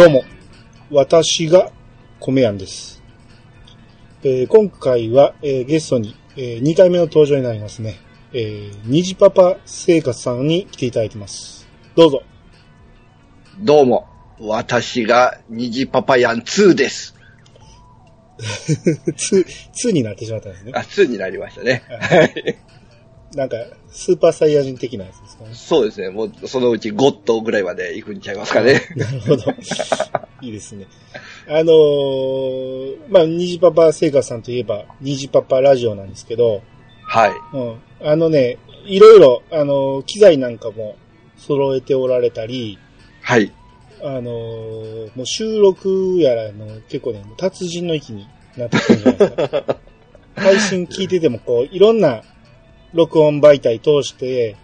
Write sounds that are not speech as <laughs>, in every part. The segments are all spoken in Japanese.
どうも、私が米やんです。えー今回は、えーゲストに、え2回目の登場になりますね。えー、虹パパ生活さんに来ていただいてます。どうぞ。どうも、私が虹パパヤン2です。<laughs> 2、2になってしまったんですね。あ、2になりましたね。なんか、スーパーサイヤ人的なやつですかね。そうですね。もう、そのうちゴッドぐらいまで行くんちゃいますかね。なるほど。<laughs> いいですね。あのーまあ、虹パパ生活さんといえば、虹パパラジオなんですけど、はい。うん。あのね、いろいろ、あのー機材なんかも揃えておられたり、はい。あのーもう収録やらの結構ね、達人の域になってきてるんじゃないですか。<laughs> 配信聞いててもこう、いろんな録音媒体通して、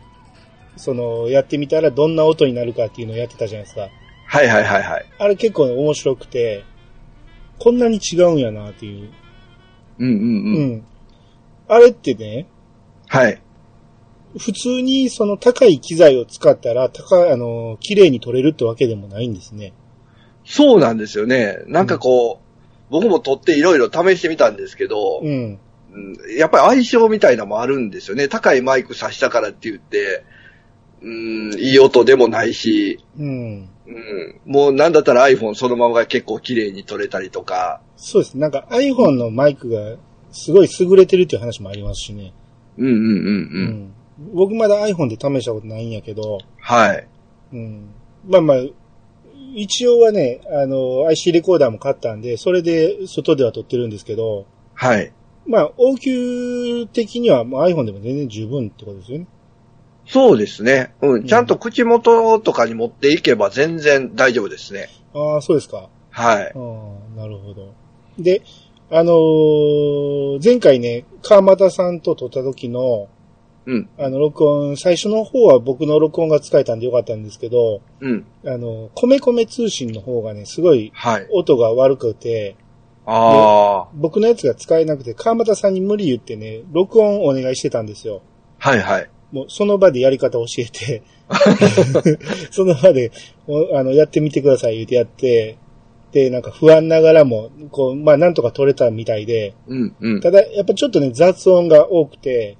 その、やってみたらどんな音になるかっていうのをやってたじゃないですか。はいはいはいはい。あれ結構ね面白くて、こんなに違うんやなっていう。うんうんううん。ん。あれってね、はい。普通にその高い機材を使ったら、高い、あの、綺麗に撮れるってわけでもないんですね。そうなんですよね。なんかこう、僕も撮っていろいろ試してみたんですけど、うん。うんやっぱり相性みたいなのもあるんですよね。高いマイク挿したからって言って、うん、いい音でもないし、うん。うん、もうなんだったら iPhone そのままが結構綺麗に撮れたりとか、そうです。なんか iPhone のマイクがすごい優れてるっていう話もありますしね。うんうんうんう。うんん。僕まだ iPhone で試したことないんやけど、はい。うん。まあまあ、一応はね、あの、IC レコーダーも買ったんで、それで外では撮ってるんですけど、はい。まあ、応急的にはもう iPhone でも全然十分ってことですよね。そうですね。うん。ちゃんと口元とかに持っていけば全然大丈夫ですね。ああ、そうですか。はい。ああ、なるほど。で、あのー前回ね、川又さんと撮った時の、うん。あの、録音、最初の方は僕の録音が使えたんでよかったんですけど、うん。あの、米米通信の方がね、すごいはい。音が悪くて、ああ。僕のやつが使えなくて、川又さんに無理言ってね、録音お願いしてたんですよ。はいはい。もうその場でやり方教えて、<laughs> その場で、おあの、やってみてください言ってやって、で、なんか不安ながらも、こう、まあなんとか撮れたみたいで、うんうん。ただ、やっぱちょっとね、雑音が多くて、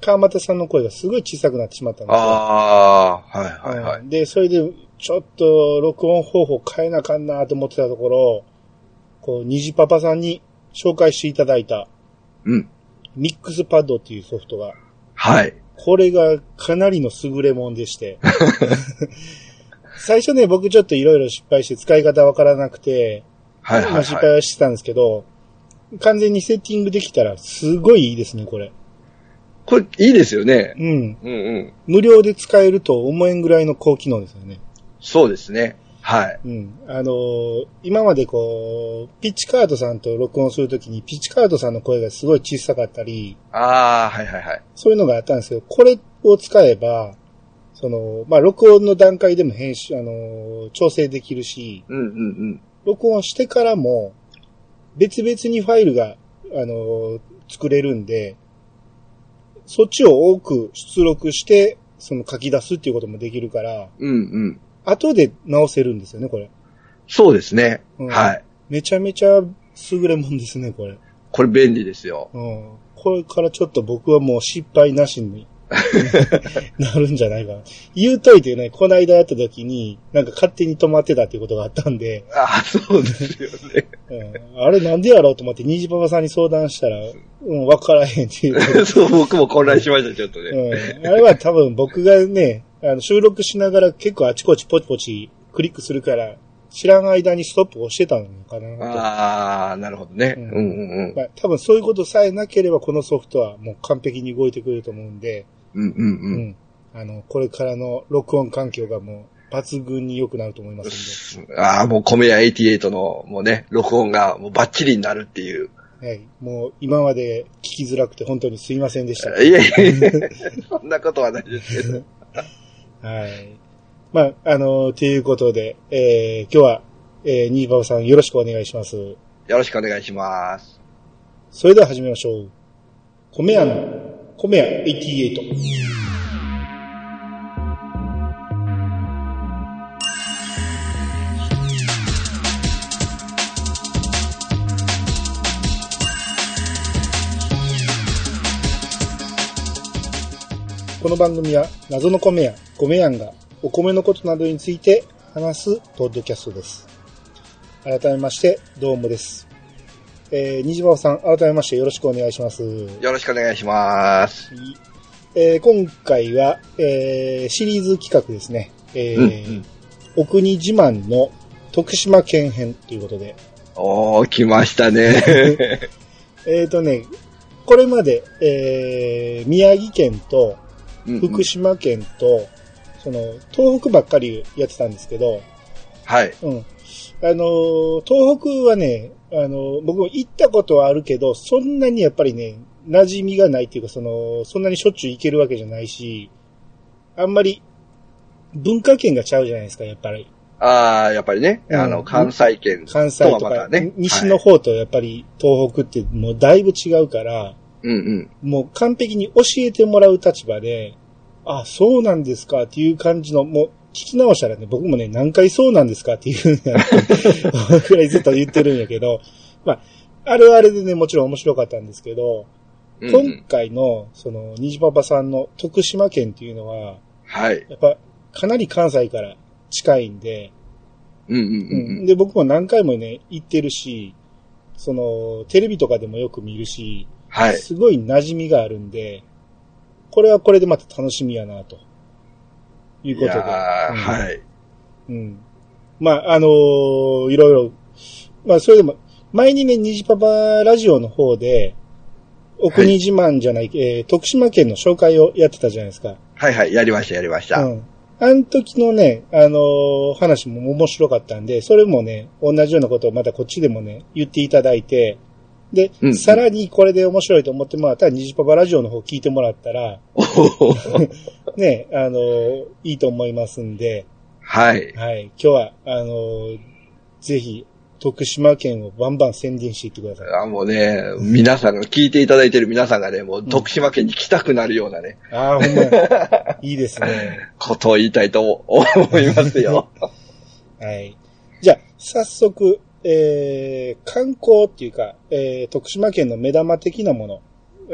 川又さんの声がすごい小さくなってしまったんですよ。ああ。はいはいはい。うんで、それで、ちょっと録音方法変えなあかんなと思ってたところ、こう、虹パパさんに紹介していただいた、うん。ミックスパッドっていうソフトが、はい。これがかなりの優れもんでして。<laughs> 最初ね、僕ちょっといろいろ失敗して使い方わからなくて、はいはいはい。敗はしてたんですけど、完全にセッティングできたらすごいいいですね、これ。これいいですよね。うん。うんうん。無料で使えると思えんぐらいの高機能ですよね。そうですね。はい。うん。あのー今までこう、ピッチカードさんと録音するときに、ピッチカードさんの声がすごい小さかったり、ああ、はいはいはい。そういうのがあったんですけど、これを使えば、その、まあ、録音の段階でも編集、あのー調整できるし、うんうんうん。録音してからも、別々にファイルが、あのー作れるんで、そっちを多く出力して、その書き出すっていうこともできるから、うんうん。後で直せるんですよね、これ。そうですね。うんはい。めちゃめちゃ優れもんですね、これ。これ便利ですよ。うん。これからちょっと僕はもう失敗なしに <laughs> なるんじゃないかな。言うといてね、この間やった時に、なんか勝手に止まってたっていうことがあったんで、ああ、そうですよね。うん、あれなんでやろうと思って、虹パパさんに相談したら、うん、わからへんっていう。<laughs> そう、僕も混乱しました、ちょっとね。うん。あれは多分僕がね、あの収録しながら結構あちこちポチポチクリックするから、知らん間にストップをしてたのかなと。ああ、なるほどね。ううんんうんうん。まあ、多分そういうことさえなければこのソフトはもう完璧に動いてくれると思うんで、うんうんううん。ん。あの、これからの録音環境がもう抜群に良くなると思いますああ、もう米屋88の、もうね、録音がもうバッチリになるっていう。んで。はい。もう今まで聞きづらくて本当にすいませんでした。いやいやいやそんなことはないですけど。<laughs> はい。まあ、あの、ということで、えー、今日は、えー、ニーバオさんよろしくお願いします。よろしくお願いします。それでは始めましょう。米屋の、米屋88。この番組は謎の米や米やんがお米のことなどについて話すポッドキャストです。改めまして、どうもです。えー、虹場さん、改めましてよろしくお願いします。よろしくお願いします。えー今回は、えーシリーズ企画ですね。えーうんうんお国自慢の徳島県編ということで。おー、来ましたね。<laughs> えっ、とね、これまで、えー宮城県と福島県と、その、東北ばっかりやってたんですけど、はい。うん。あのー東北はね、あのー僕も行ったことはあるけど、そんなにやっぱりね、馴染みがないっていうか、その、そんなにしょっちゅう行けるわけじゃないし、あんまり、文化圏がちゃうじゃないですか、やっぱり。あー、やっぱりね、うんあの、関西圏関西とか、とはまたね。西のはい方とやっぱり東北ってもうだいぶ違うから、うんうん。もう完璧に教えてもらう立場で、あ、そうなんですかっていう感じの、もう聞き直したらね、僕もね、何回そうなんですかっていうふうになってくらいずっと言ってるんやけど、まあ、あれはあれでね、もちろん面白かったんですけど、うんうん今回の、その、虹パパさんの徳島県っていうのは、はい。やっぱ、かなり関西から近いんで、うんうんううんん。で、僕も何回もね、行ってるし、その、テレビとかでもよく見るし、はい。すごい馴染みがあるんで、これはこれでまた楽しみやな、ということで。うんはい。うん。まあ、あのーいろいろ、まあ、それでも、前にね、虹パパラジオの方で、お国自慢じゃない、えー徳島県の紹介をやってたじゃないですか。はいはい。やりました、やりました。うん。あの時のね、あのー話も面白かったんで、それもね、同じようなことをまたこっちでもね、言っていただいて、で、うんさらにこれで面白いと思ってもらったら、虹パパラジオの方聞いてもらったら、<laughs> ね、あのーいいと思いますんで、はい。はい、今日は、あのーぜひ、徳島県をバンバン宣伝していってください。あもうね、皆さんが、聞いていただいてる皆さんがね、もう徳島県に来たくなるようなね、ああ、ほんまや <laughs> いいですね。ことを言いたいと思いますよ。<laughs> はい。じゃあ、早速、えー、観光っていうか、えー、徳島県の目玉的なもの、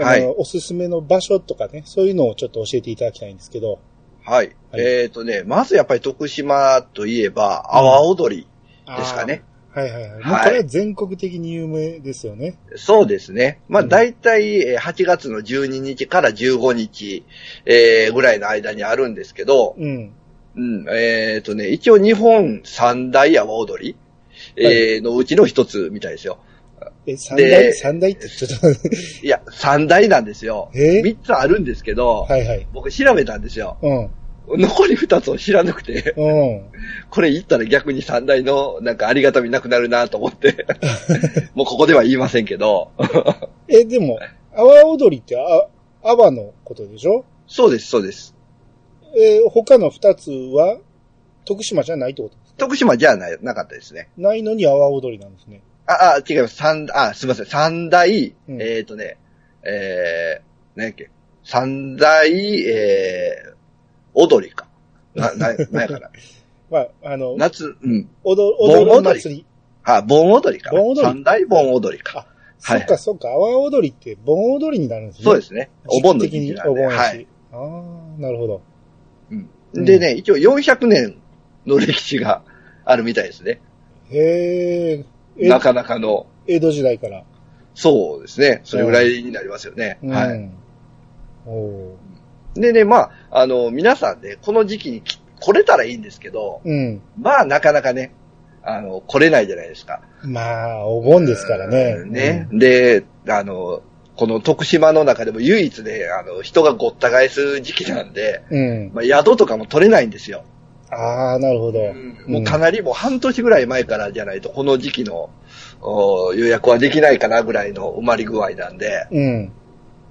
あはいのおすすめの場所とかね、そういうのをちょっと教えていただきたいんですけど。はい。はいえっ、とね、まずやっぱり徳島といえば、阿波踊りですかね。あー。はいはいはい。もうはいこれは全国的に有名ですよね。そうですね。まあ、うん大体、えー8月の12日から15日、えーぐらいの間にあるんですけど、うん。うん、えっ、とね、一応日本三大阿波踊り、えーのうちの一つみたいですよ。え、三で大三大ってちょっと、いや、三大なんですよ。え？ー三つあるんですけど、はいはい。僕調べたんですよ。うん。残り二つを知らなくて、うん。<laughs> これ言ったら逆に三大のなんかありがたみなくなるなと思って、<laughs> もうここでは言いませんけど、え、でも、阿波踊りってあ、阿波のことでしょ？そうです、そうです。えー他の二つは、徳島じゃないってこと？徳島じゃない、なかったですね。ないのに阿波踊りなんですね。あ、あ、違います。三、あ、すみません。三大、うんえっ、とね、えー、何やっけ？三大、えー、踊りか。な、な、なんやかな。<laughs> まあ、あの、夏、うん。踊盆踊る踊り祭り。あ、盆踊りかな。盆踊り三大盆踊りか。はいそっかそっか、阿波踊りって盆踊りになるんですね。そうですね。お盆の時期なんで。お盆やし。はい。ああ、なるほど。うんでね、一応400年の歴史があるみたいですね。へえ、えなかなかの、江戸時代から。そうですね。それぐらいになりますよね。うん。はい。でね、まあ、あの、皆さんね、この時期にき来れたらいいんですけど、うん。まあ、なかなかね、あの、来れないじゃないですか。まあ、お盆ですからね。うんね。で、あの、この徳島の中でも唯一ね、あの、人がごった返す時期なんで、うん。まあ、宿とかも取れないんですよ。ああ、なるほど。もうかなりもう半年ぐらい前からじゃないと、この時期のお予約はできないかなぐらいの埋まり具合なんで、うん。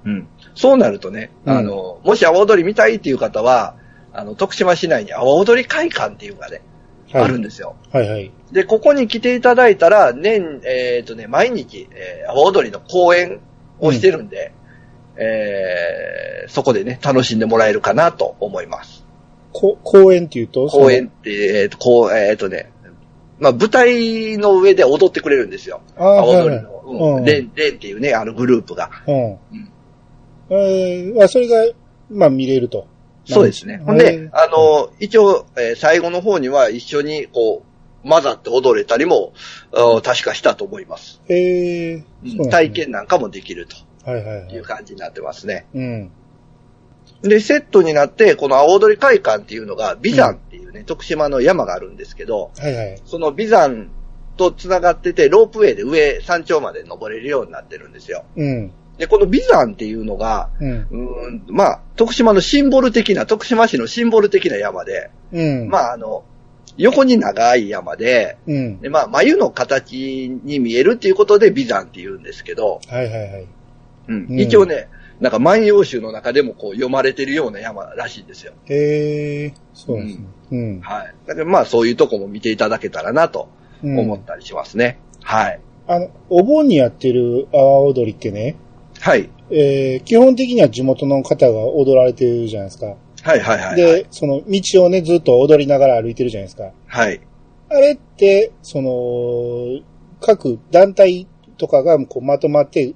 うん。そうなるとね、うんあの、もし阿波踊り見たいっていう方は、あの、徳島市内に阿波踊り会館っていうのがね、はいあるんですよ。はいはい。で、ここに来ていただいたら、年、えっ、とね、毎日、えー、阿波踊りの公演をしてるんで、えーそこでね、楽しんでもらえるかなと思います。こ公園っていうと公演って、えっ、と、こう、えっ、とね、まあ、舞台の上で踊ってくれるんですよ。ああ、阿波はいはい踊りの、うん、レン、レンっていうね、あのグループが。うん。うんえー、あそれがまあ見れると。そうですね。ほんで、あの、一応、えー最後の方には一緒に、こう、混ざって踊れたりも、確かしたと思います。へえ、そうなんですね体験なんかもできるはいはいはい。という感じになってますね。うん。で、セットになって、この青鳥会館っていうのが、美山っていうね、徳島の山があるんですけど、はいはい。その美山と繋がってて、ロープウェイで上、山頂まで登れるようになってるんですよ。うん。で、この美山っていうのが、うん。うーんまあ、徳島のシンボル的な、徳島市のシンボル的な山で、うん。まあ、あの、横に長い山で、うん。でまあ、眉の形に見えるっていうことで美山って言うんですけど、はいはいはい。うんうん一応ね、なんか万葉集の中でもこう読まれてるような山らしいんですよ。へえ、そうですね。うん。はい。だからまあそういうとこも見ていただけたらなとうん思ったりしますね。はい。あの、お盆にやってる阿波踊りってね、はい。えー基本的には地元の方が踊られてるじゃないですか。はいはいはい。で、その道をね、ずっと踊りながら歩いてるじゃないですか。はい。あれって、その、各団体とかがこうまとまって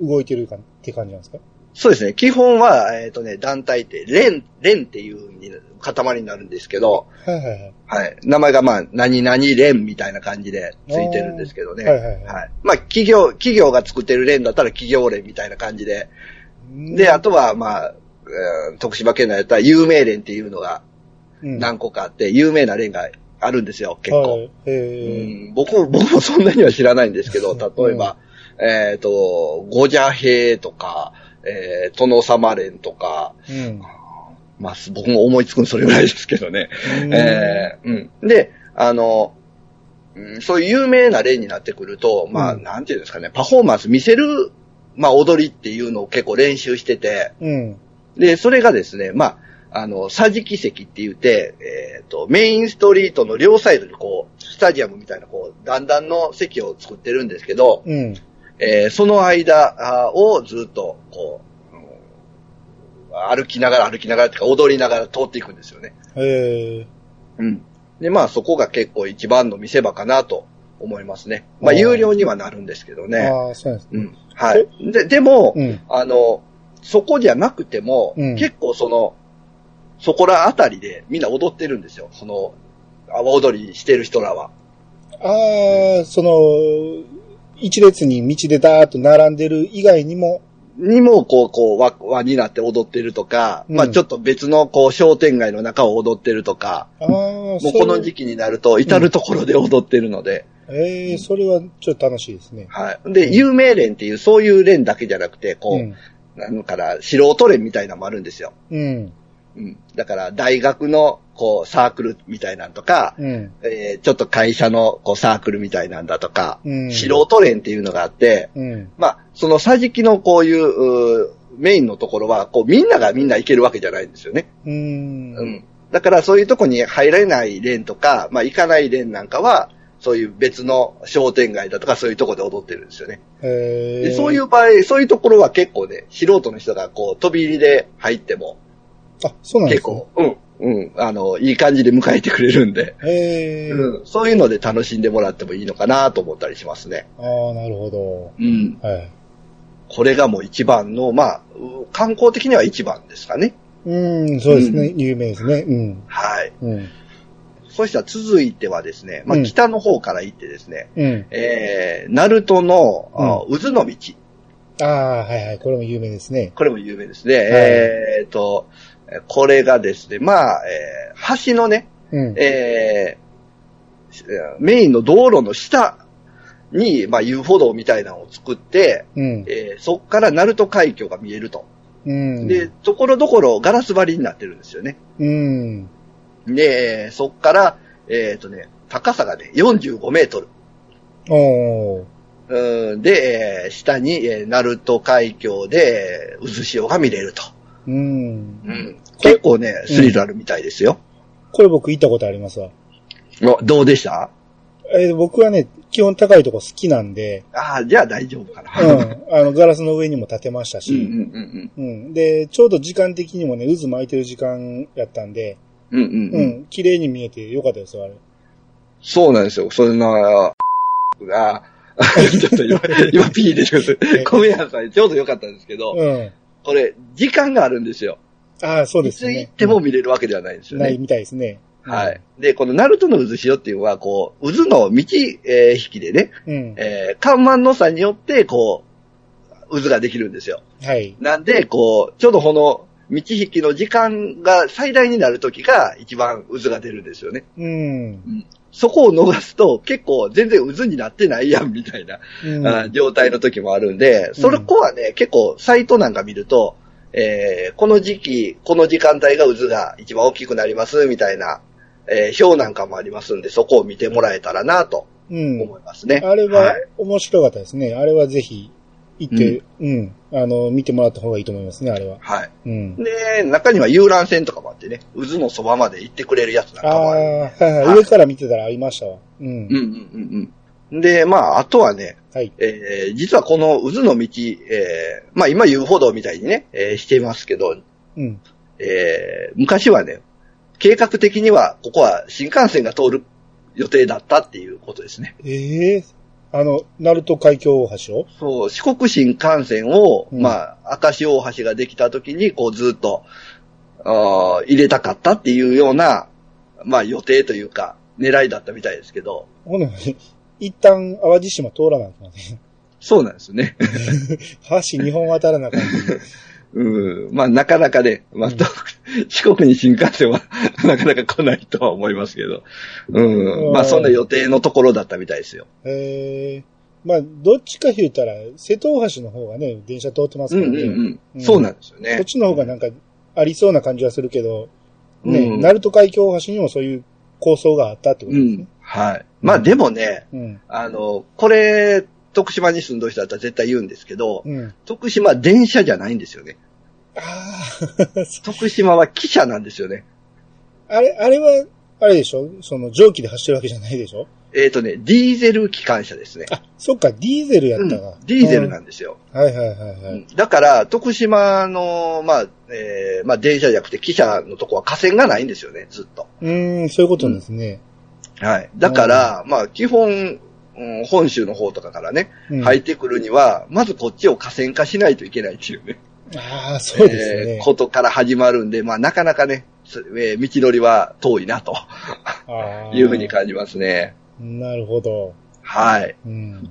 動いてるかって感じなんですか？そうですね。基本は、えっ、とね、団体って、連、連っていうに塊になるんですけど、はいはいはい。はい。名前がまあ、何々連みたいな感じでついてるんですけどね。はいはいはいまあ、企業、企業が作ってる連だったら企業連みたいな感じで。で、あとはまあ、うん徳島県内だったら有名連っていうのがうん、何個かあって、有名な連があるんですよ、結構。はい。へうん僕も、僕もそんなには知らないんですけど、<laughs> 例えば、えっ、と、ゴジャヘイとか、えー、殿様連とか、え。うん。まあ、僕も思いつくのそれぐらいですけどね。うんえーうん。で、あの、うんそういう有名な例になってくると、まあ、うんなんていうんですかね、パフォーマンス見せる、まあ、踊りっていうのを結構練習してて、うん。で、それがですね、まあ、あの、桟敷席って言って、えっ、と、メインストリートの両サイドにこう、スタジアムみたいなこう、段々の席を作ってるんですけど、うん。えーその間をずっと、こう、うん歩きながら歩きながらっていうか踊りながら通っていくんですよね。へえ。うん。で、まあそこが結構一番の見せ場かなと思いますね。まあ有料にはなるんですけどね。ああ、そうですね。うん。はい。で、でも、うん。あの、そこじゃなくても、うん結構その、そこらあたりでみんな踊ってるんですよ。その、阿波踊りしてる人らは。ああ、その、一列に道でダーッと並んでる以外にも、にも、こう、こう、輪、輪になって踊ってるとか、うんまあちょっと別の、こう、商店街の中を踊ってるとか、ああ、もうそこの時期になると、至るところで踊ってるので、ええそれはちょっと楽しいですね。はい。で、有名連っていう、そういう連だけじゃなくて、こう、うん。なんから、素人連みたいなのもあるんですよ。うん。うん。だから、大学の、こう、サークルみたいなんとか、うん。えーちょっと会社の、こう、サークルみたいなんだとか、うん素人連っていうのがあって、うん。まあ、その桟敷のこういう、うーメインのところは、こう、みんながみんな行けるわけじゃないんですよね。う。うんん。だから、そういうとこに入れない連とか、まあ、行かない連なんかは、そういう別の商店街だとか、そういうとこで踊ってるんですよね。へそういう場合、そういうところは結構ね、素人の人がこう、飛び入りで入っても、あ、そうなんですね。結構、うん、うん、あの、いい感じで迎えてくれるんで、へえうん、そういうので楽しんでもらってもいいのかなと思ったりしますね。ああ、なるほど。うん。はい。これがもう一番の、まあ、う観光的には一番ですかね。うん、そうですね。う有名ですね。うん。はい。うん。そしたら続いてはですね、まあ、うん北の方から行ってですね、うん。えー、ナルトの、あ渦の道。ああ、はいはい。これも有名ですね。これも有名ですね。えーと、これがですね、まあ、えー橋のね、うん。えーメインの道路の下に、まあ、遊歩道みたいなのを作って、うん。えーそっから鳴門海峡が見えると。うん。で、ところどころガラス張りになってるんですよね。うん。で、えーそっから、えっ、とね、高さがね、45メートル。おで、えー下に、えー、鳴門海峡で、えー渦潮が見れると。うん。うん、結構ね、スリルあるみたいですよ。これ僕行ったことありますわ。おどうでした？えー僕はね、基本高いとこ好きなんで、ああ、じゃあ大丈夫かな。うん。あの、ガラスの上にも立てましたうんし、うんうん。で、ちょうど時間的にもね、渦巻いてる時間やったんで、うん。うんうんううん。ん。綺麗に見えてよかったですよ、あれ。そうなんですよ。そんな、が、<laughs> ちょっと今、<laughs> 今ピーでしょ。米屋さんちょうどよかったんですけど、うん。これ、時間があるんですよ。ああ、そうでいつ行すね。っても見れるわけではないんですよね。ないみたいですね。はい。で、このナルトの渦潮っていうのは、こう、渦の道、えー引きでね、うん。えー、看板の差によって、こう、渦ができるんですよ。はい。なんで、こう、ちょうどこの、道引きの時間が最大になる時が一番渦が出るんですよね。うん。そこを逃すと結構全然渦になってないやんみたいな、うんあ状態の時もあるんで、それこはね、結構サイトなんか見ると、えーこの時期、この時間帯が渦が一番大きくなりますみたいな、えー表なんかもありますんで、そこを見てもらえたらなとうん。思いますね。あれははい面白かったですね。あれはぜひ行って、うん、あの、見てもらった方がいいと思いますね、あれは。はい。うん。で、中には遊覧船とかもあってね、渦のそばまで行ってくれるやつなんああかもあるんで。ー、はいはい。はい上から見てたらありましたわ。うん。うんうんうんうん。で、まあ、あとはね、はい。えー実はこの渦の道、えーまあ今遊歩道みたいにね、えーしてますけど、うん。えー昔はね、計画的にはここは新幹線が通る予定だったっていうことですね。ええあの、鳴門海峡大橋を？そう、四国新幹線を、うんまあ、明石大橋ができた時に、こうずっと、あー入れたかったっていうような、まあ予定というか、狙いだったみたいですけど、ほんなら一旦淡路島通らなあかんね。そうなんですね。<laughs> 橋2本渡らなあかんね。うん。まあ、なかなかね、まあ、<laughs> 四国に新幹線は <laughs> なかなか来ないとは思いますけど。うん。まあ、そんな予定のところだったみたいですよ。ええまあ、どっちか言うたら、瀬戸大橋の方がね、電車通ってますうんからね。うんうん。うんそうなんですよこっね。ちの方がなんか、ありそうな感じはするけど、ね、うん鳴門海峡大橋にもそういう構想があったってこうとですねん。。はい。まあ、でもね、うん。あの、これ、徳島に住んどる人だったら絶対言うんですけど、うん。徳島電車じゃないんですよね。ああ、徳島は汽車なんですよね。あれ、あれは、あれでしょ？その蒸気で走ってるわけじゃないでしょ？えっ、とね、ディーゼル機関車ですね。あ、そっか、ディーゼルやうんったか。ディーゼルなんですよ。うんはいはいはいはうんい。だから、徳島の、まあ、えーまあ、電車じゃなくて、汽車のとこは河川がないんですよね、ずっと。うーん、そういうことですね。はい。だから、まあ、基本、うん本州の方とかからね、うん入ってくるには、まずこっちを河川化しないといけないっていうね、ああ、そうですえねー。ことから始まるんで、まあ、なかなかね、つえー道のりは遠いな、というふうに感じますね。なるほど。はい。うん。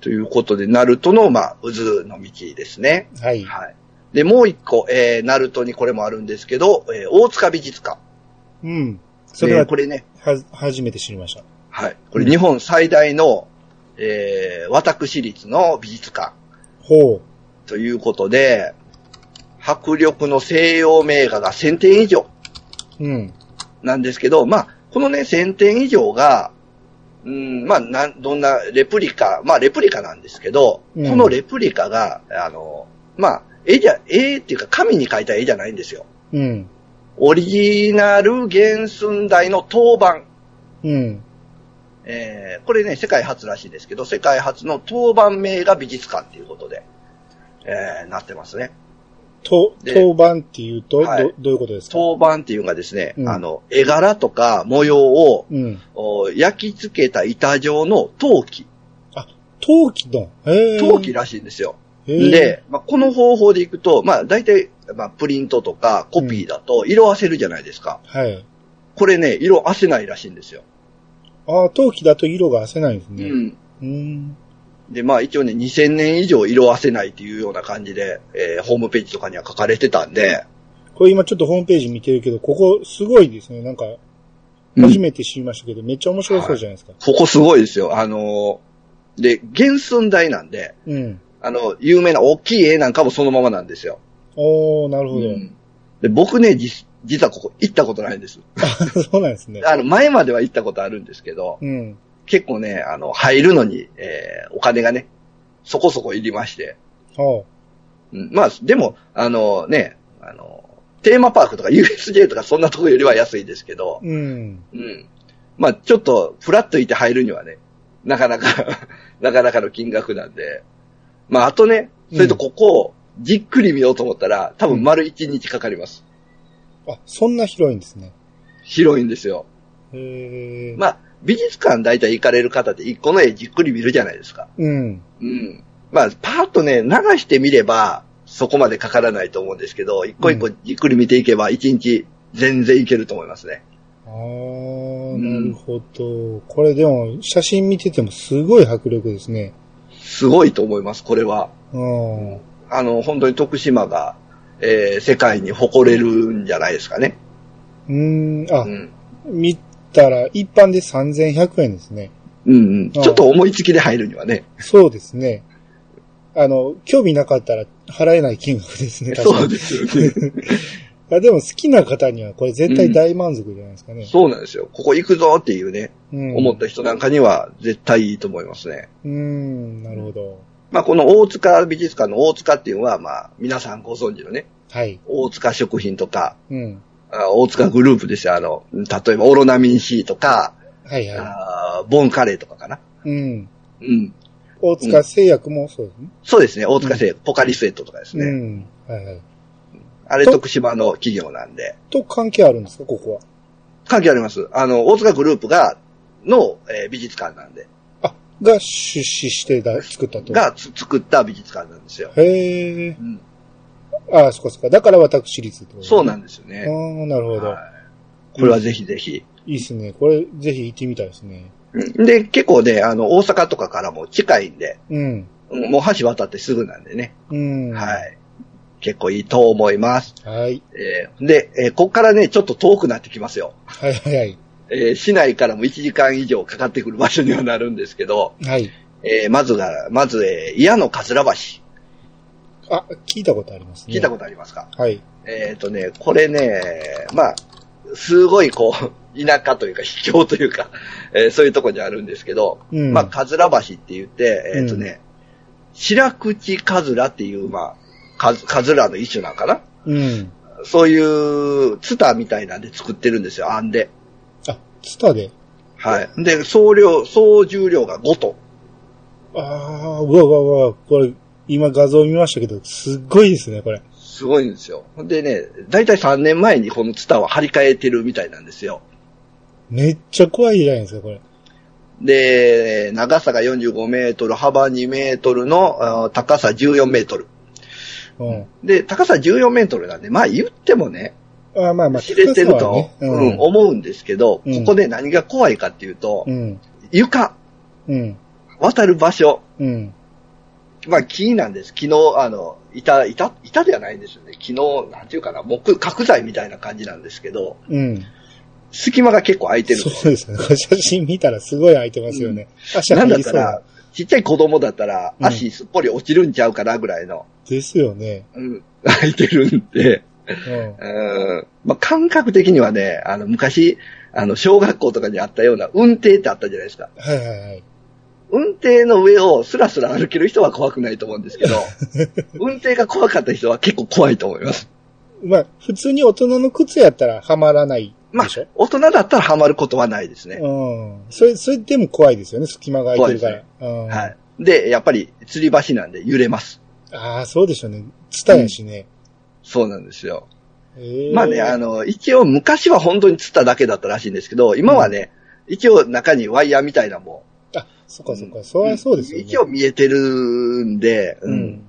ということで、ナルトの、まあ、渦の道ですね。はい。はい。で、もう一個、えー、ナルトにこれもあるんですけど、えー大塚美術館。うん。それはえー、これね、は、初めて知りました。はい。これ日本最大の、えー、私立の美術館ほということで、迫力の西洋名画が1000点以上う。うん。なんですけど、まあ、このね、1000点以上が、うん、まあ、なん、どんなレプリカ、まあ、レプリカなんですけど、うんこのレプリカが、あの、まあ、絵じゃ、絵っていうか紙に描いた絵じゃないんですよ。うん。オリジナル原寸大の当番。うん。えーこれね、世界初らしいですけど、世界初の当番名画美術館っていうことで、えーなってますね。当番っていうと、はいど、どういうことですか？当番っていうのがですね、うんあの、絵柄とか模様をうん。お焼き付けた板状の陶器、陶器の？へえ。陶器らしいんですよ。で、まあ、この方法でいくと、まあ、大体、まあ、プリントとかコピーだと色あせるじゃないですか。はい。これね、色あせないらしいんですよ。ああ、陶器だと色が褪せないんですね。うん。うん。で、まあ一応ね、2000年以上色あせないっていうような感じで、えーホームページとかには書かれてたんで、これ今ちょっとホームページ見てるけど、ここすごいですね。なんか、うん初めて知りましたけど、めっちゃ面白そうじゃないですか。ここすごいですよ。あのーで、原寸大なんで、うん。あの、有名な大きい絵なんかもそのままなんですよ。おー、なるほど。うんで、僕ね、実実はここ行ったことないんです。そうなんですね。あの、前までは行ったことあるんですけど、うん。結構ね、あの、入るのに、えーお金がね、そこそこいりまして。ほうん、まあ、でも、あのね、あの、テーマパークとか USJ とかそんなとこよりは安いですけどう。、うん。うん。まあ、ちょっと、フラッといて入るにはね、なかなか、<laughs> なかなかの金額なんで。まあ、あとね、それとここをじっくり見ようと思ったら、多分丸1日かかります。あ、そんな広いんですね。広いんですよ。へえ。まあ、美術館大体行かれる方って一個の絵じっくり見るじゃないですか。うん。うん。まあ、パーッとね、流してみれば、そこまでかからないと思うんですけど、一個一個じっくり見ていけば、一日全然いけると思いますね。ああ、なるほど。これでも、写真見ててもすごい迫力ですね。すごいと思います、これは。うん。あの、本当に徳島が、えー世界に誇れるんじゃないですかね。うーん、あ、うん。見たら、一般で3100円ですね。うんうん。ちょっと思いつきで入るにはね。そうですね。あの、興味なかったら払えない金額ですね。確かにそうですよね。<laughs> あでも好きな方にはこれ絶対大満足じゃないですかね。そうなんですよ。ここ行くぞっていうね、うん。思った人なんかには絶対いいと思いますね。うーん、なるほど。まあ、この大塚美術館の大塚っていうのは、まあ、皆さんご存知のね、はい。大塚食品とか、うん。あ大塚グループですよ。あの、例えばオロナミン C とか、はいはあボンカレーとかかな。い。うん。うん。大塚製薬もそうですね。そうですね。大塚製、ポカリスエットとかですね。うん。はいはい。あれと徳島の企業なんで。と関係あるんですか、ここは。関係あります。あの、大塚グループが、の、えー美術館なんで、あ、が出資してだ作ったと。がつ作った美術館なんですよ。へえ。うん。ああ、そっかそっか。だから私立ってことそうなんでですよね。すああ、なるほど。はいこれはぜひぜひ。いいっすね。これ、ぜひ行ってみたいですね。うんで、結構ね、あの、大阪とかからも近いんで、うん。うんもう橋渡ってすぐなんでね。うん。はい。結構いいと思います。はい。えーで、えーこっからね、ちょっと遠くなってきますよ。はいはいはい。えー市内からも1時間以上かかってくる場所にはなるんですけど、はい。えーまずが、まず、えー、矢野桂橋。あ、聞いたことありますね。聞いたことありますか、はい。えっ、とね、これね、まあ、すごいこう、<laughs> 田舎というか、秘境というか、<laughs> えーそういうとこにあるんですけど、うんまあ、桂橋って言って、えっ、とね、白口かずらっていう、まあ、かず、かずらの一種なんかな？うん。そういう、ツタみたいなんで作ってるんですよ、あんで。あ、ツタで？はい。で、総量、総重量が5トン。ああ、うわうわうわ、これ、今画像見ましたけど、すっごいですね、これ。すごいんですよ。でね、だいたい3年前にこのツタを張り替えてるみたいなんですよ。めっちゃ怖いじゃないですか、これ。で、長さが45メートル、幅2メートルの、高さ14メートル。うん。で、高さ14メートルなんで、まあ言ってもね、あまあまあ、知れてると、高さはねうん、思うんですけど、うんここで何が怖いかっていうと、うん。床、うん。渡る場所、うん。まあ木なんです。木の、あの、板、板、板ではないんですよね。木の、なんていうかな、木、角材みたいな感じなんですけど、うん。隙間が結構空いてるんそうですね。写真見たらすごい空いてますよね。足なんなだったら。、ちっちゃい子供だったら、うん足すっぽり落ちるんちゃうかなぐらいの、ですよね。うん、空いてるんで、うん。うんまあ、感覚的にはね、あの、昔、あの、小学校とかにあったような運転ってあったじゃないですか。はいはいはい。運転の上をスラスラ歩ける人は怖くないと思うんですけど、<laughs> 運転が怖かった人は結構怖いと思います。まあ、普通に大人の靴やったらはまらないまあでしょ、、大人だったらハマることはないですね。うん。それ、それでも怖いですよね、隙間が空いてるから。うん。はい。で、やっぱり、吊り橋なんで揺れます。ああ、そうでしょうね。ツタやしね。そうなんですよ。ええまあね、あの、一応昔は本当に釣っただけだったらしいんですけど、今はね、一応中にワイヤーみたいなのも、あ、そっかそっか。そりゃそうですよね。一応見えてるんで、ううんん。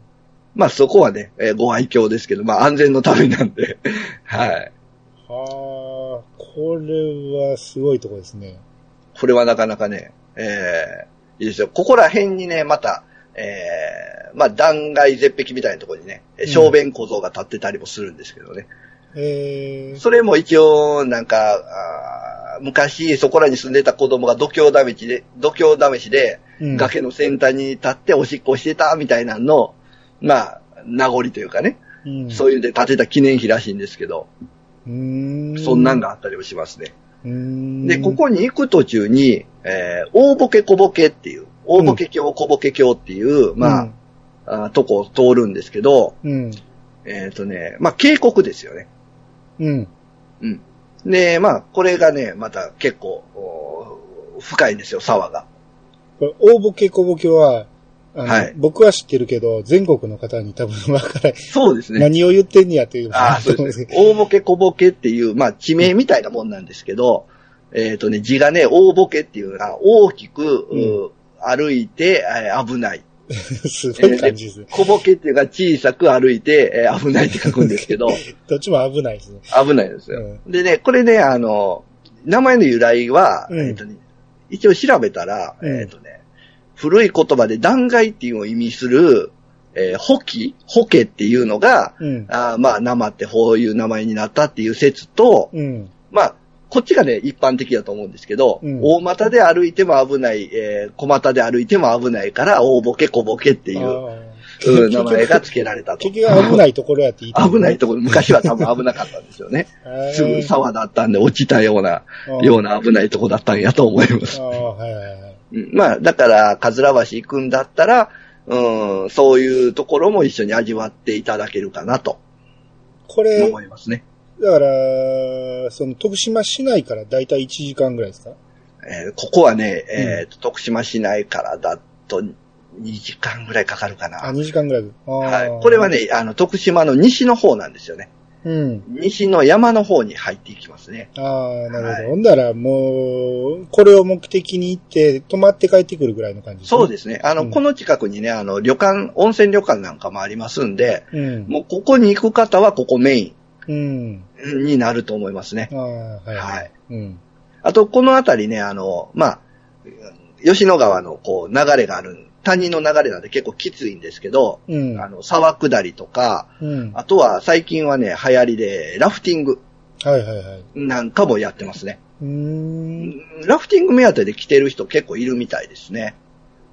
まあそこはね、えーご愛嬌ですけど、まあ安全のためなんで、<laughs> はい。はあ、これはすごいとこですね。これはなかなかね、えー、いいですよ。ここら辺にね、また、えー、まあ断崖絶壁みたいなところにね、ん小便小僧が立ってたりもするんですけどね。ええそれも一応、なんか、あー昔そこらに住んでた子供が度胸試しで、度胸試しで、うん崖の先端に立っておしっこしてたみたいなのの、まあ、名残というかね、うん。そういうんで建てた記念碑らしいんですけど、うーん。そんなんがあったりもしますね。うーん。で、ここに行く途中に、えー、大ボケ小ボケっていう、大ボケ橋小ボケ橋っていう、まあ、あとこを通るんですけど、うん。えっ、とね、まあ渓谷ですよね。うん。うん。で、まあ、これがね、また結構、お深いんですよ、沢が。これ、大ボケ小ボケは、はい僕は知ってるけど、全国の方に多分わからない。そうですね。何を言ってんねやっていうのああ、そうですね。大ボケ小ボケっていう、まあ、地名みたいなもんなんですけど、えっ、とね、字がね、大ボケっていうのが大きく、う歩いて、えー危ない。<laughs> すごい感じですね。小ボケっていうか小さく歩いて、えー危ないって書くんですけど、<laughs> どっちも危ないですね。危ないですよ。でね、これね、あの、名前の由来は、うんえっとね、一応調べたら、うんえっとね、古い言葉で断崖っていうのを意味する、えー、ホキホケっていうのが、うん。あーまあ、生ってこういう名前になったっていう説と、うん。まあ、こっちがね、一般的だと思うんですけど、うん大股で歩いても危ない、えー小股で歩いても危ないから、大ボケ小ボケっていう、あうん名前が付けられたと。結局危ないところやって言いた危ないところ、昔は多分危なかったんですよね。すぐ沢だったんで落ちたような、ような。な危ないとこだったんやと思いますまあ、だから、かずら橋行くんだったら、うん、そういうところも一緒に味わっていただけるかなとこれ、思いますね。だから、その徳島市内からだいたい1時間ぐらいですか？えーここはね、えーと徳島市内からだと2時間ぐらいかかるかな。あ、2時間ぐらい。あはいー。これは、ね、あの、徳島の西の方なんですよね。うん。西の山の方に入っていきますね。ああ、なるほど。はいほんだら、もう、これを目的に行って、泊まって帰ってくるぐらいの感じでそうですね。あの、うんこの近くにね、あの、旅館、温泉旅館なんかもありますんで、す。うん。もうここに行く方はここメイうん。ンになると思いますね。ああ、はい。はい。うん。あと、この辺りね、あの、まあ、吉野川のこう流れがある、谷の流れなんで結構きついんですけど、うん。あの、沢下りとか、うん。あとは最近はね、流行りでラフティングはいはいはい。なんかもやってますね。うーん。ラフティング目当てで来てる人結構いるみたいですね。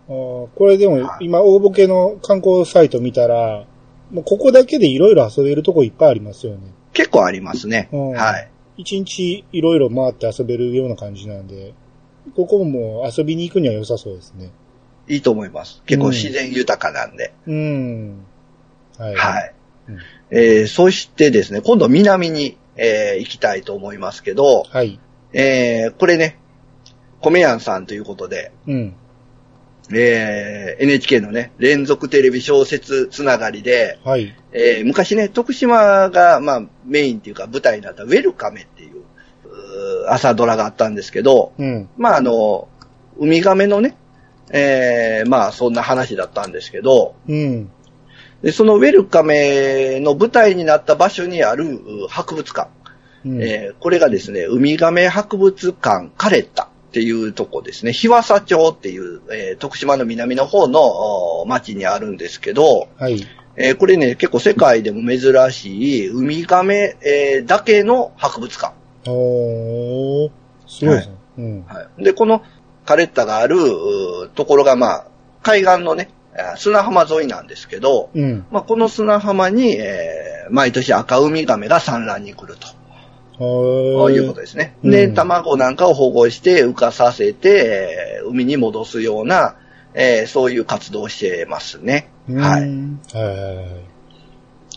あーこれでもはい今大ボケの観光サイト見たら、もうここだけでいろいろ遊べるとこいっぱいありますよね。結構ありますね。うんはい。一日いろいろ回って遊べるような感じなんで、ここも遊びに行くには良さそうですね。いいと思います。結構自然豊かなんで。うん。はい。はい。うんえー、そしてですね、今度南に、えー行きたいと思いますけど、はい。えー、これね、米やんさんということで、うん。えー、NHK のね、連続テレビ小説つながりで、はい。えー、昔ね、徳島が、まあ、メインっていうか舞台になったウェルカメっていう、うー朝ドラがあったんですけど、うん。まあ、あの、ウミガメのね、えー、まあ、そんな話だったんですけど、うん。で、そのウェルカメの舞台になった場所にあるう博物館、うん。えーこれがですね、ウミガメ博物館カレッタっていうとこですね、日和佐町っていう、えー徳島の南の方のお町にあるんですけど、はい。えーこれね、結構世界でも珍しいウミガメ、えーだけの博物館。おー。すごいですね。うん。はい、で、このカレッタがあるうところが、まあ、海岸のね、あ砂浜沿いなんですけど、うん。まあ、この砂浜に、えー毎年赤ウミガメが産卵に来ると。はということですね。うんで、卵なんかを保護して浮かさせて、えー海に戻すような、えーそういう活動をしてますね。はい。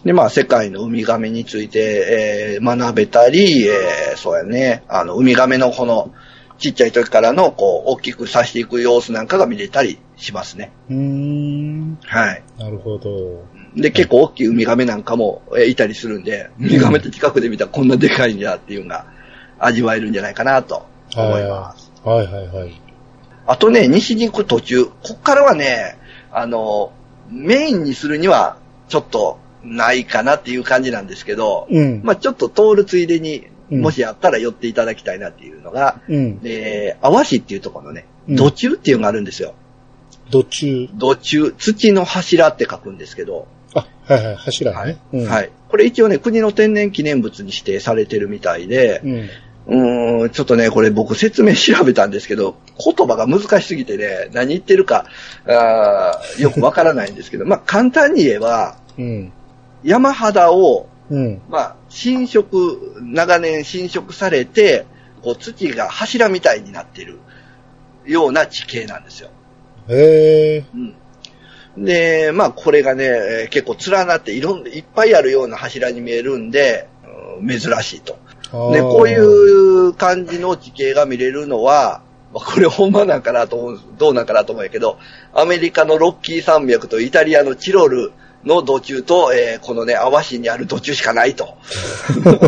で、まあ、世界のウミガメについて、えー学べたり、えーそうやね、あの、ウミガメのこの、ちっちゃい時からの、こう、大きくさしていく様子なんかが見れたりしますね。うーん。はい。なるほど。で、結構大きいウミガメなんかも、えーいたりするんで、ウミガメって近くで見たらこんなでかいんだっていうのが味わえるんじゃないかなと思います。はいはいはい。あとね、西に行く途中、こっからはね、あの、メインにするにはちょっとないかなっていう感じなんですけど、うん。まあちょっと通るついでに、うんもしあったら寄っていただきたいなっていうのが、うん。えー、淡市っていうところのね、うん土中っていうのがあるんですよ。土中。土中、土の柱って書くんですけど、あ、はいはい、柱はいね。うん。。はいい。これ一応ね、国の天然記念物に指定されてるみたいでう、ん。うーん、ちょっとね、これ僕説明調べたんですけど、言葉が難しすぎてね、何言ってるか、あーよくわからないんですけど、<laughs> まあ簡単に言えば、うん。山肌を、うん。まあ、侵食、長年侵食されて、こう土が柱みたいになってるような地形なんですよ。へえ。うん。で、まあこれがね、えー結構連なっていろんいっぱいあるような柱に見えるんで、うん珍しいと。あね、こういう感じの地形が見れるのは、まあこれほんまなんかなと思う、どうなんかなと思うんやけど、アメリカのロッキー山脈とイタリアのチロルの土中と、えーこのね、淡市にある土中しかないと。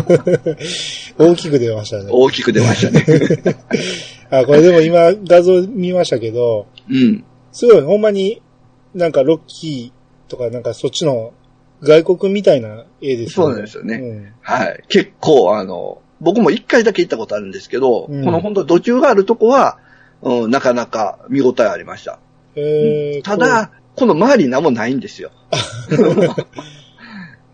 <laughs> 大きく出ましたね。大きく出ましたね。<laughs> あ、これでも今画像見ましたけど、うん。すごい、ほんまに、なんかロッキーとかなんかそっちの外国みたいな絵ですそうなんですよねうんはい。結構、あの、僕も一回だけ行ったことあるんですけど、うんこの本当土中があるとこは、うん、なかなか見応えありました。えーただ、この周り何もないんですよ。<laughs>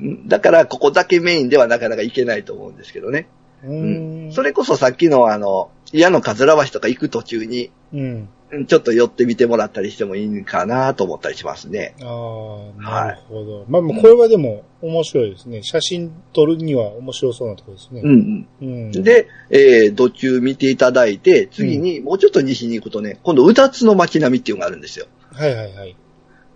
うんだから、ここだけメインではなかなか行けないと思うんですけどね。こう、うそれこそさっきのあの、矢のかずら橋とか行く途中に、うん。うんちょっと寄ってみてもらったりしてもいいかなと思ったりしますね。ああ、なるほど。まあまあ、これはでも面白いですね。写真撮るには面白そうなところですね。うんうん。うん。で、えー、途中見ていただいて、次にもうちょっと西に行くとね、今度、うだつの街並みっていうのがあるんですよ。はいはいはい。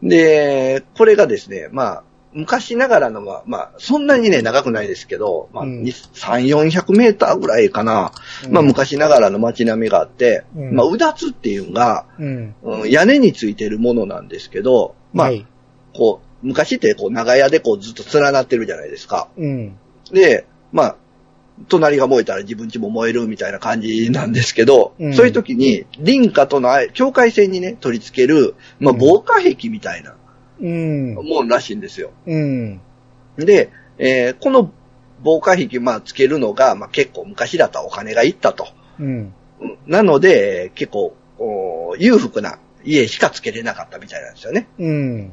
で、これがですね、まあ、昔ながらの、まあ、まあ、そんなにね、長くないですけど、まあ、うんに3、400メーターぐらいかな。まあ、うん昔ながらの街並みがあって、うんまあ、うだつっていうのが、うん。うん屋根についてるものなんですけど、まあ、はい。こう、昔ってこう、長屋でこう、ずっと連なってるじゃないですか。うん。で、まあ、隣が燃えたら自分家も燃えるみたいな感じなんですけど、うんそういう時に、林家との境界線にね、取り付ける、まあ、うん防火壁みたいなうん。もんらしいんですよ。うん。で、えーこの防火壁、まあ、つけるのが、まあ、結構昔だったらお金がいったと。うん。うんなので、結構、お裕福な家しかつけれなかったみたいなんですよね。うん。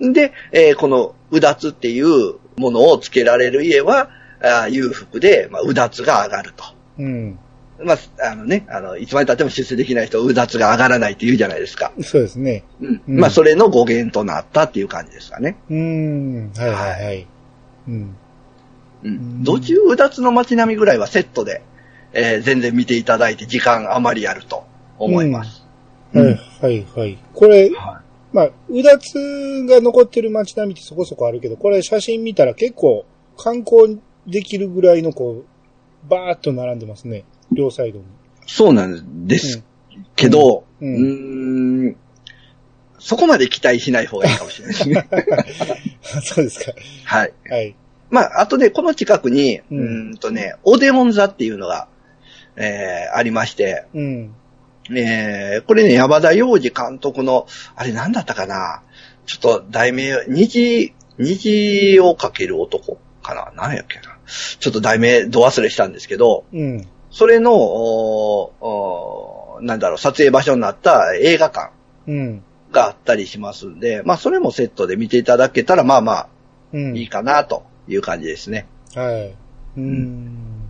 うんで、えーこのうだつっていうものをつけられる家は、あー裕福で、まあ、うだつが上がると。うん。まあ、あのね、あの、いつまで経っても出世できない人、うだつが上がらないって言うじゃないですか。そうですね。うん。うんまあ、それの語源となったっていう感じですかね。うん。はいはいはい。うん。ううんん。土中うだつの街並みぐらいはセットで、えー全然見ていただいて時間あまりあると思います。うんはいはいはい。これ、はまあ、うだつが残ってる街並みってそこそこあるけど、これ写真見たら結構観光できるぐらいのこう、バーっと並んでますね。両サイドに。そうなんですけど、ううんーん、そこまで期待しない方がいいかもしれないですね。<laughs> そうですか。はい。はい。まあ、あとね、この近くに、ううんとね、オデモン座っていうのが、えーありまして、うん。えーこれね、山田洋次監督の、あれなんだったかな？ちょっと題名、虹、虹をかける男かな？何やっけな？ちょっと題名、ど忘れしたんですけど、うん。それの、なんだろう、撮影場所になった映画館うん。があったりしますんで、まあ、それもセットで見ていただけたら、まあまうん。あ、いいかな、という感じですね。はい。うん。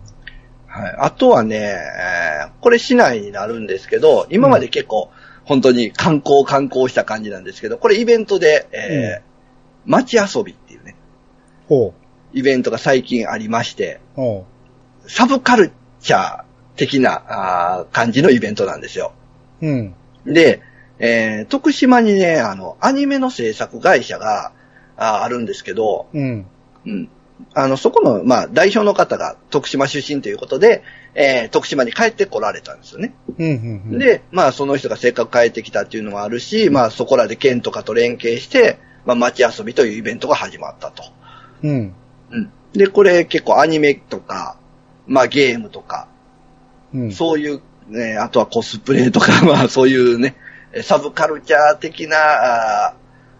はい。あとはね、えーこれ市内になるんですけど、今まで結構、本当に観光観光した感じなんですけど、これイベントで、えー街遊びっていうね、ほイベントが最近ありまして、サブカルチャー的なあー感じのイベントなんですよ。う。うん。で、えー徳島にね、あの、アニメの制作会社があーあるんですけど、うん。うん。あの、そこの、まあ、代表の方が徳島出身ということで、えー徳島に帰ってこられたんですよね。うん。うん。で、まあ、その人がせっかく帰ってきたっていうのもあるし、まあ、そこらで県とかと連携して、まあ、街遊びというイベントが始まったと。うん。うん。で、これ結構アニメとか、まあ、ゲームとか、うん。そういう、ね、あとはコスプレとか、<laughs> まあ、そういうね、サブカルチャー的な、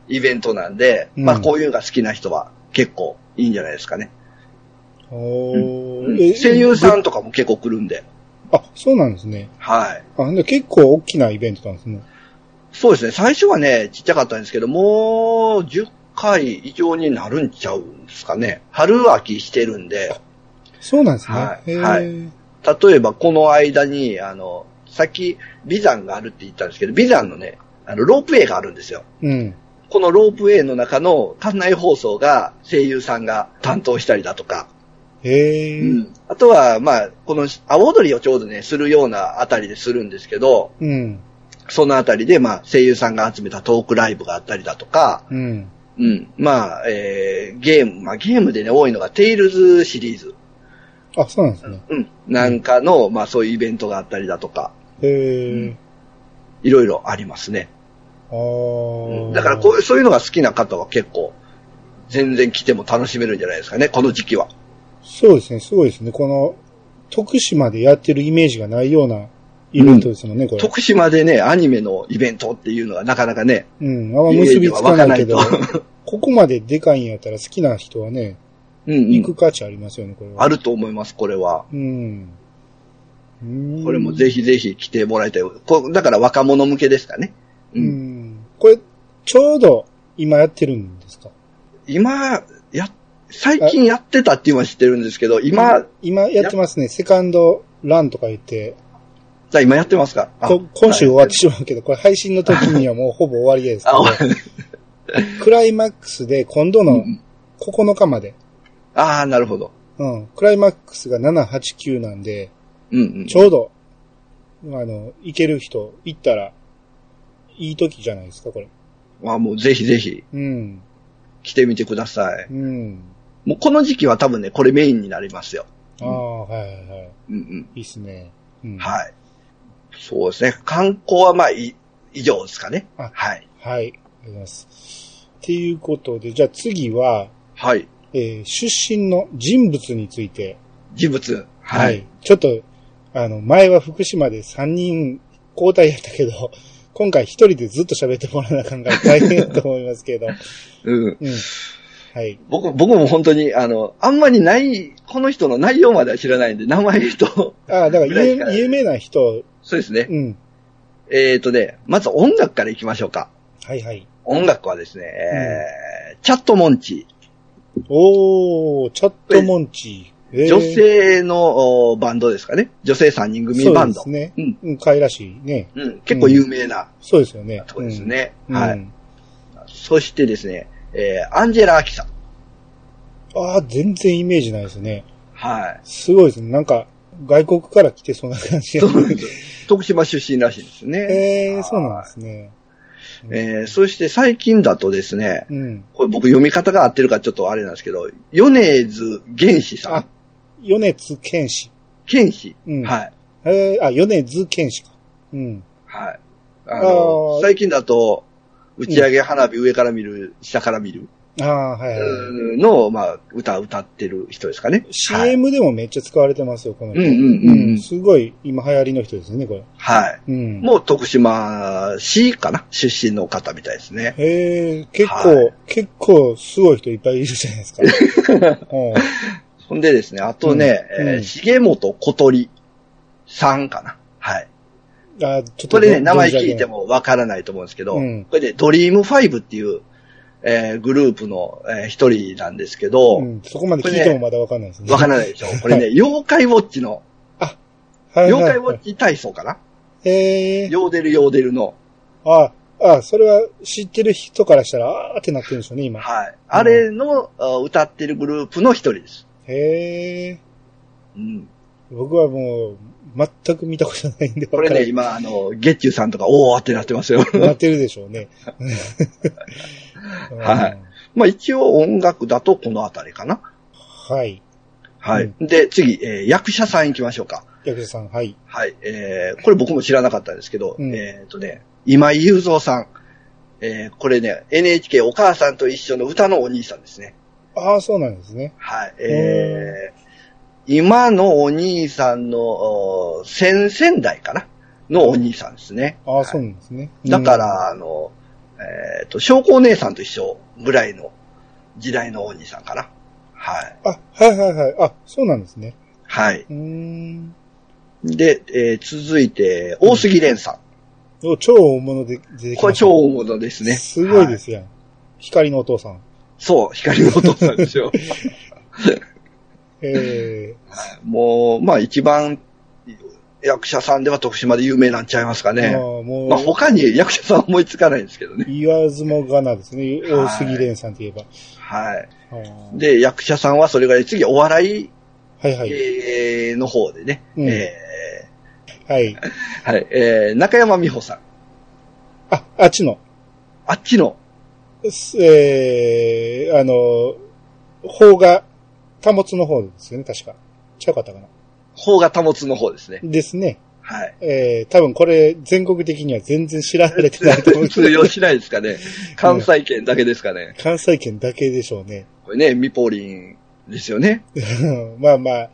イベントなんで、まあ、うんこういうのが好きな人は結構いいんじゃないですかね。おうん声優さんとかも結構来るんで。あ、そうなんですね。はい。あ、で結構大きなイベントなんですね。そうですね。最初はね、ちっちゃかったんですけど、もう10回以上になるんちゃうんですかね。春秋してるんで、そうなんですね。はいはい例えばこの間に、あの、さっき美山があるって言ったんですけど、美山のね、あの、ロープウェイがあるんですよ。うん。このロープウェイの中の館内放送が声優さんが担当したりだとか、へえ。うんあとは、まあ、この阿波踊りをちょうどね、するようなあたりでするんですけど、うん。そのあたりで、まあ、声優さんが集めたトークライブがあったりだとか、うん。うん。まあ、えー、ゲーム、まあゲームでね、多いのがテイルズシリーズ。あ、そうなんですね。うん。なんかの、まあそういうイベントがあったりだとか、へえ。いろいろありますね。ああ。だからこういう、そういうのが好きな方は結構、全然来ても楽しめるんじゃないですかね、この時期は。そうですね、すごいですね。この、徳島でやってるイメージがないようなイベントですもんね、これ。徳島でね、アニメのイベントっていうのはなかなかね、うん。あんま結びつかないけどここまででかいんやったら好きな人はね、うんうん行く。価値ありますよね、これは。あると思います、これは。うん。うんこれもぜひぜひ来てもらいたい。こだから若者向けですかね。う。うんん。これ、ちょうど今やってるんですか？今、や、最近やってたっていうのは知ってるんですけど、今、今やってますね。セカンドランとか言って、じゃあ今やってますか？今週終わってはいしまうけど、これ配信の時にはもうほぼ終わりですけ <laughs> あ、ど、クライマックスで今度のうん9日まで、あー、なるほど。うん、クライマックスが7、8、9なんで、うんうん。ちょうど、あの、行ける人、行ったら、いい時じゃないですか、これ。まあもうぜひぜひうん。来てみてください。うん。もうこの時期は多分ね、これメインになりますよ。ああ、はいはいはい。うんうん。いいっすね。うん。はい。そうですね。観光はまあい以上ですかね。あはい。はい。ありがとうございます。っていうことで、じゃあ次は、はい。えー出身の人物について、人物。はい。。ちょっと、あの、前は福島で3人交代やったけど、<laughs> 今回一人でずっと喋ってもらわなあかんから大変だと思いますけど。<laughs> うん。うん。はい。僕、僕も本当に、あの、あんまりない、この人の内容までは知らないんで、名前と、ああ、だから有有名な人、そうですね。うん。えーとね、まず音楽から行きましょうか。はいはい。音楽はですね、えーチャットモンチおー、チャットモンチー。えー女性のおバンドですかね。女性3人組バンド。そうですね。うん。うん、かいらしいね。うん。結構有名なそうですよね。ところですね。うん。はい。うんそしてですね、えーアンジェラ・アキさん。ああ、全然イメージないですね。はい。すごいですね。なんか、外国から来てそうな感じやそうですよ徳島出身らしいですね。えー、そうなんですね。えーそして最近だとですね、うん。これ僕読み方が合ってるかちょっとあれなんですけど、米津玄師さんあ。米津玄師。剣士。うんはい。えー、あ、米津玄師か。うん。はい。ああのー最近だと、打ち上げ花火上から見る、下から見る、ああ、はいはい。の、まあ、歌歌ってる人ですかね。はい。CM でもめっちゃ使われてますよ、この人。うんうんうんうんすごい今流行りの人ですね、これ。はい。うん。もう徳島市かな？出身の方みたいですね。へえ、結構、はい結構すごい人いっぱいいるじゃないですか。<laughs> うんほんでですね、あとね、うんうんえー重本小鳥さんかな。はい。あちょっとこれね、名前聞いて。もわからないと思うんですけど、うんこれでドリームファイブっていう、えーグループのえー一人なんですけど、わ、うん、そこまで聞いてもまだわかんないですね。からないでしょ。これね、妖怪ウォッチの、はいはい妖怪ウォッチ体操かな、へえ。ヨーデルヨーデルの、あ、あ、それは知ってる人からしたら、あーってなってるんでしょうね、今。はい。あれの、あ歌ってるグループの一人です。へえ。うん。僕はもう、全く見たことないんで、これね、今、あの、ゲッチューさんとか、おーってなってますよ。なってるでしょうね。<laughs> はいまあ一応音楽だとこのあたりかな。うん。はい。はい。で、次、えー役者さん行きましょうか。役者さん、はい。はい。えー、これ僕も知らなかったんですけど、うんえっ、とね、今井雄三さん。えー、これね、NHK お母さんと一緒の歌のお兄さんですね。ああ、そうなんですね。はい。えー、今のお兄さんの、お先々代かなのお兄さんですね。ああ、はいそうなんですね。だから、あの、えっ、と、翔子姉さんと一緒ぐらいの時代のお兄さんかな。はい。うん。あ、はいはいはい。あ、そうなんですね。はい。うーん。で、えー続いて、大杉蓮さん。お超大物で出てきました。これ超大物ですね。すごいではすやん。光のお父さん。そう、光のお父さんですよ。<laughs> えもう、まあ一番、役者さんでは徳島で有名なんちゃいますかえね。まあもう、まあ他に役者さん思いつかないんですけどね。言わずもがなですね。はい大杉蓮さんといえば。はい。で、役者さんはそれぐらい次お笑いはいはい。えーの方でね。うんえはい。ー <laughs> はい。えー中山美穂さん。あ、あっちの。あっちの、すえー、あの、方が、保つの方ですよね、確か。違うかったかな。方が保つの方ですね。ですね。はい。えー、多分これ、全国的には全然知られてないと思う通用しないですかね。<laughs> 関西圏だけですかね。関西圏だけでしょうね。これね、ミポリンですよね。<laughs> まあまあ、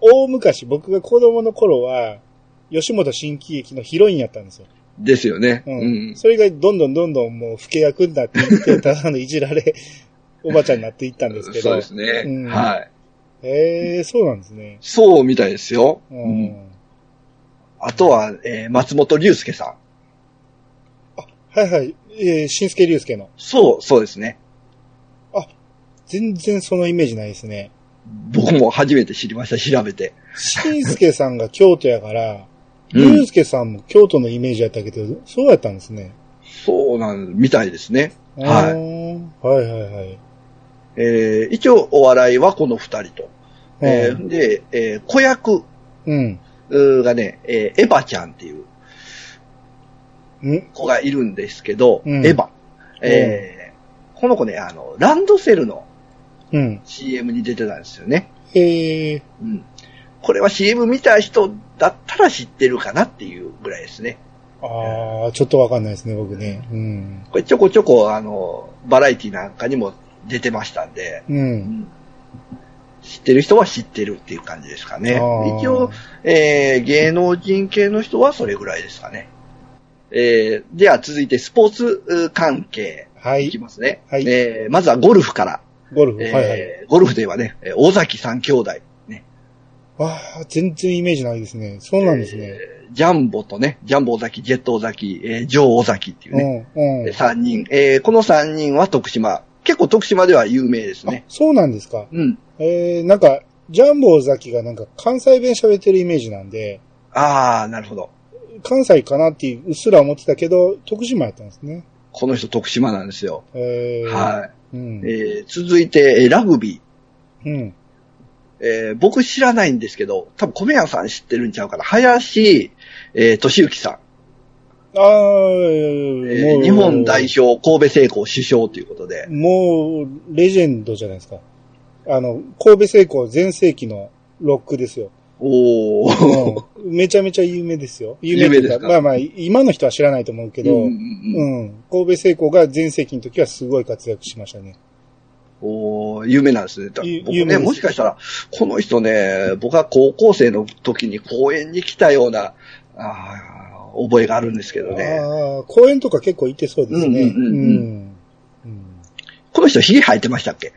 大昔、僕が子供の頃は、吉本新喜劇のヒロインやったんですよ。ですよね。う。うんん。それがどんどんどんどんもう、不契約になっていって、ただのいじられ、おばちゃんになっていったんですけど。そうですね。うんはい。へえ、そうなんですね。そうみたいですよ。ううんん。あとは、えー松本龍介さん。はいはい。えー、新助竜介の。そう、そうですね。全然そのイメージないですね。僕も初めて知りました、調べて。新助さんが京都やから、うん竜介さんも京都のイメージやったけど、そうやったんですね。そうなん、みたいですね。はいあーはいはいはい。えー一応お笑いはこの二人と。えうーで、えー子役うん。うーがね、えーエヴァちゃんっていうん子がいるんですけど、うんエヴァ。えーこの子ね、あの、ランドセルのうん。CM に出てたんですよね。へえ。うん。これは CM 見た人だったら知ってるかなっていうぐらいですね。ああ、ちょっとわかんないですね、僕ね。うん。これちょこちょこ、あの、バラエティなんかにも出てましたんで、う。うんん知ってる人は知ってるっていう感じですかね。一応、えー、芸能人系の人はそれぐらいですかね。えー、では続いてスポーツう関係はいい。きますね。はいえー、まずはゴルフから。ゴルフ。えーはいはい。ゴルフではね、えー尾崎三兄弟。ね。ああ、全然イメージないですね。そうなんですね。えージャンボとね、ジャンボ尾崎、ジェット尾崎、えージョー尾崎っていうね、うん、うん。三人。えーこの三人は徳島。結構徳島では有名ですあね。、そうなんですか。うん。えー、なんか、ジャンボザキがなんか関西弁喋ってるイメージなんで、あー、なるほど。関西かなっていううっすら思ってたけど、徳島やったんですね。この人徳島なんですよ。えー、はい。い。うん。えー続いて、えーラグビー。うん。えー僕知らないんですけど、多分米屋さん知ってるんちゃうかな。林、えー、俊之さん。ああ、えー日本代表、神戸製鋼首相ということで。もう、レジェンドじゃないですか。あの、神戸製鋼全盛期のロックですよ。おー。うん、めちゃめちゃ有名ですよ。有有名ですか？まあまあ、今の人は知らないと思うけど、うんううんん。神戸製鋼が全盛期の時はすごい活躍しましたね。おー有名なんですね。だ僕ね、もしかしたら、この人ね、僕は高校生の時に公園に来たような、あー覚えがあるんですけどね。ああ、公園とか結構行ってそうですね。うんうんうんうんうんこの人、髭生えてましたっけ？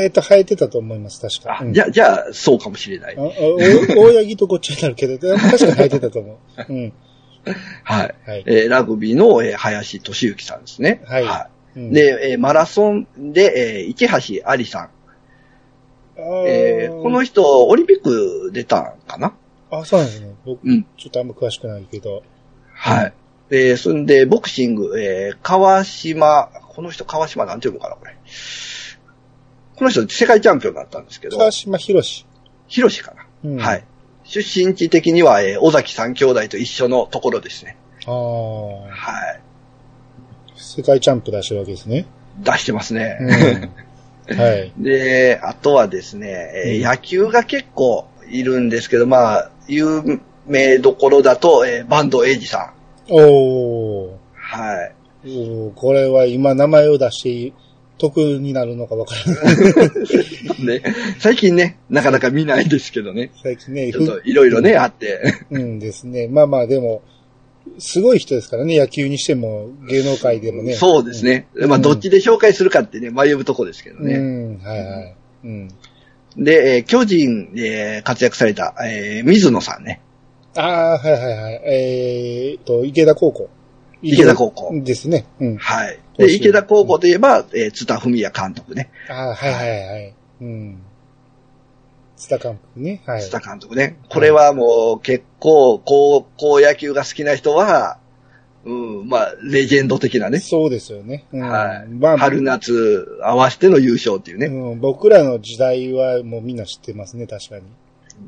えっ、と、生えてたと思います、確か。あ、うんじゃあ、じゃあ、そうかもしれない <laughs> 大八木とこっちになるけど、確かに生えてたと思う。<laughs> うん。はい。はい。えーラグビーの、えー林俊之さんですね。はいうん、で、えーマラソンで、えー市橋ありさん。えーこの人、オリンピック出たんかな？あ、そうなんですね。僕、うん。ちょっとあんま詳しくないけど。はい。えー、そんで、ボクシング、えー、川島、この人川島なんて読むかな、これ。この人、世界チャンピオンだったんですけど、川島博士。ヒロシかな。うん、はい。。出身地的には、えー、尾崎三兄弟と一緒のところですね。ああ、はい。世界チャンプ出してるわけですね。出してますね。うん。はい。<laughs> で、あとはですね、えーうん野球が結構いるんですけど、まあ、有名どころだと、えー、バンドエイジさん。おー。はい。おーこれは今名前を出して得になるのかわからない。<laughs> ね、最近ね、なかなか見ないですけどね。最近ね、ちょっといろいろね、あって。うんですね。まあまあでも、すごい人ですからね、野球にしても、芸能界でもね。そうですね。まあ、どっちで紹介するかってね、迷うとこですけどうね。ん、はいはい。うん。で、えー巨人で活躍された、えー水野さんね。ああ、はいはいはい。えーっと、池田高校。池田高校ですね。うん。はい。で、池田高校といえば、えー津田文也監督ね。ああ、はいはいはい。うん。津田監督ね。はい。津田監督ね。これはもう結構、高校野球が好きな人は、うん、まあ、レジェンド的なね。そうですよね。うん、はい。まあ、春夏合わせての優勝っていうね。うん、僕らの時代はもうみんな知ってますね、確かに。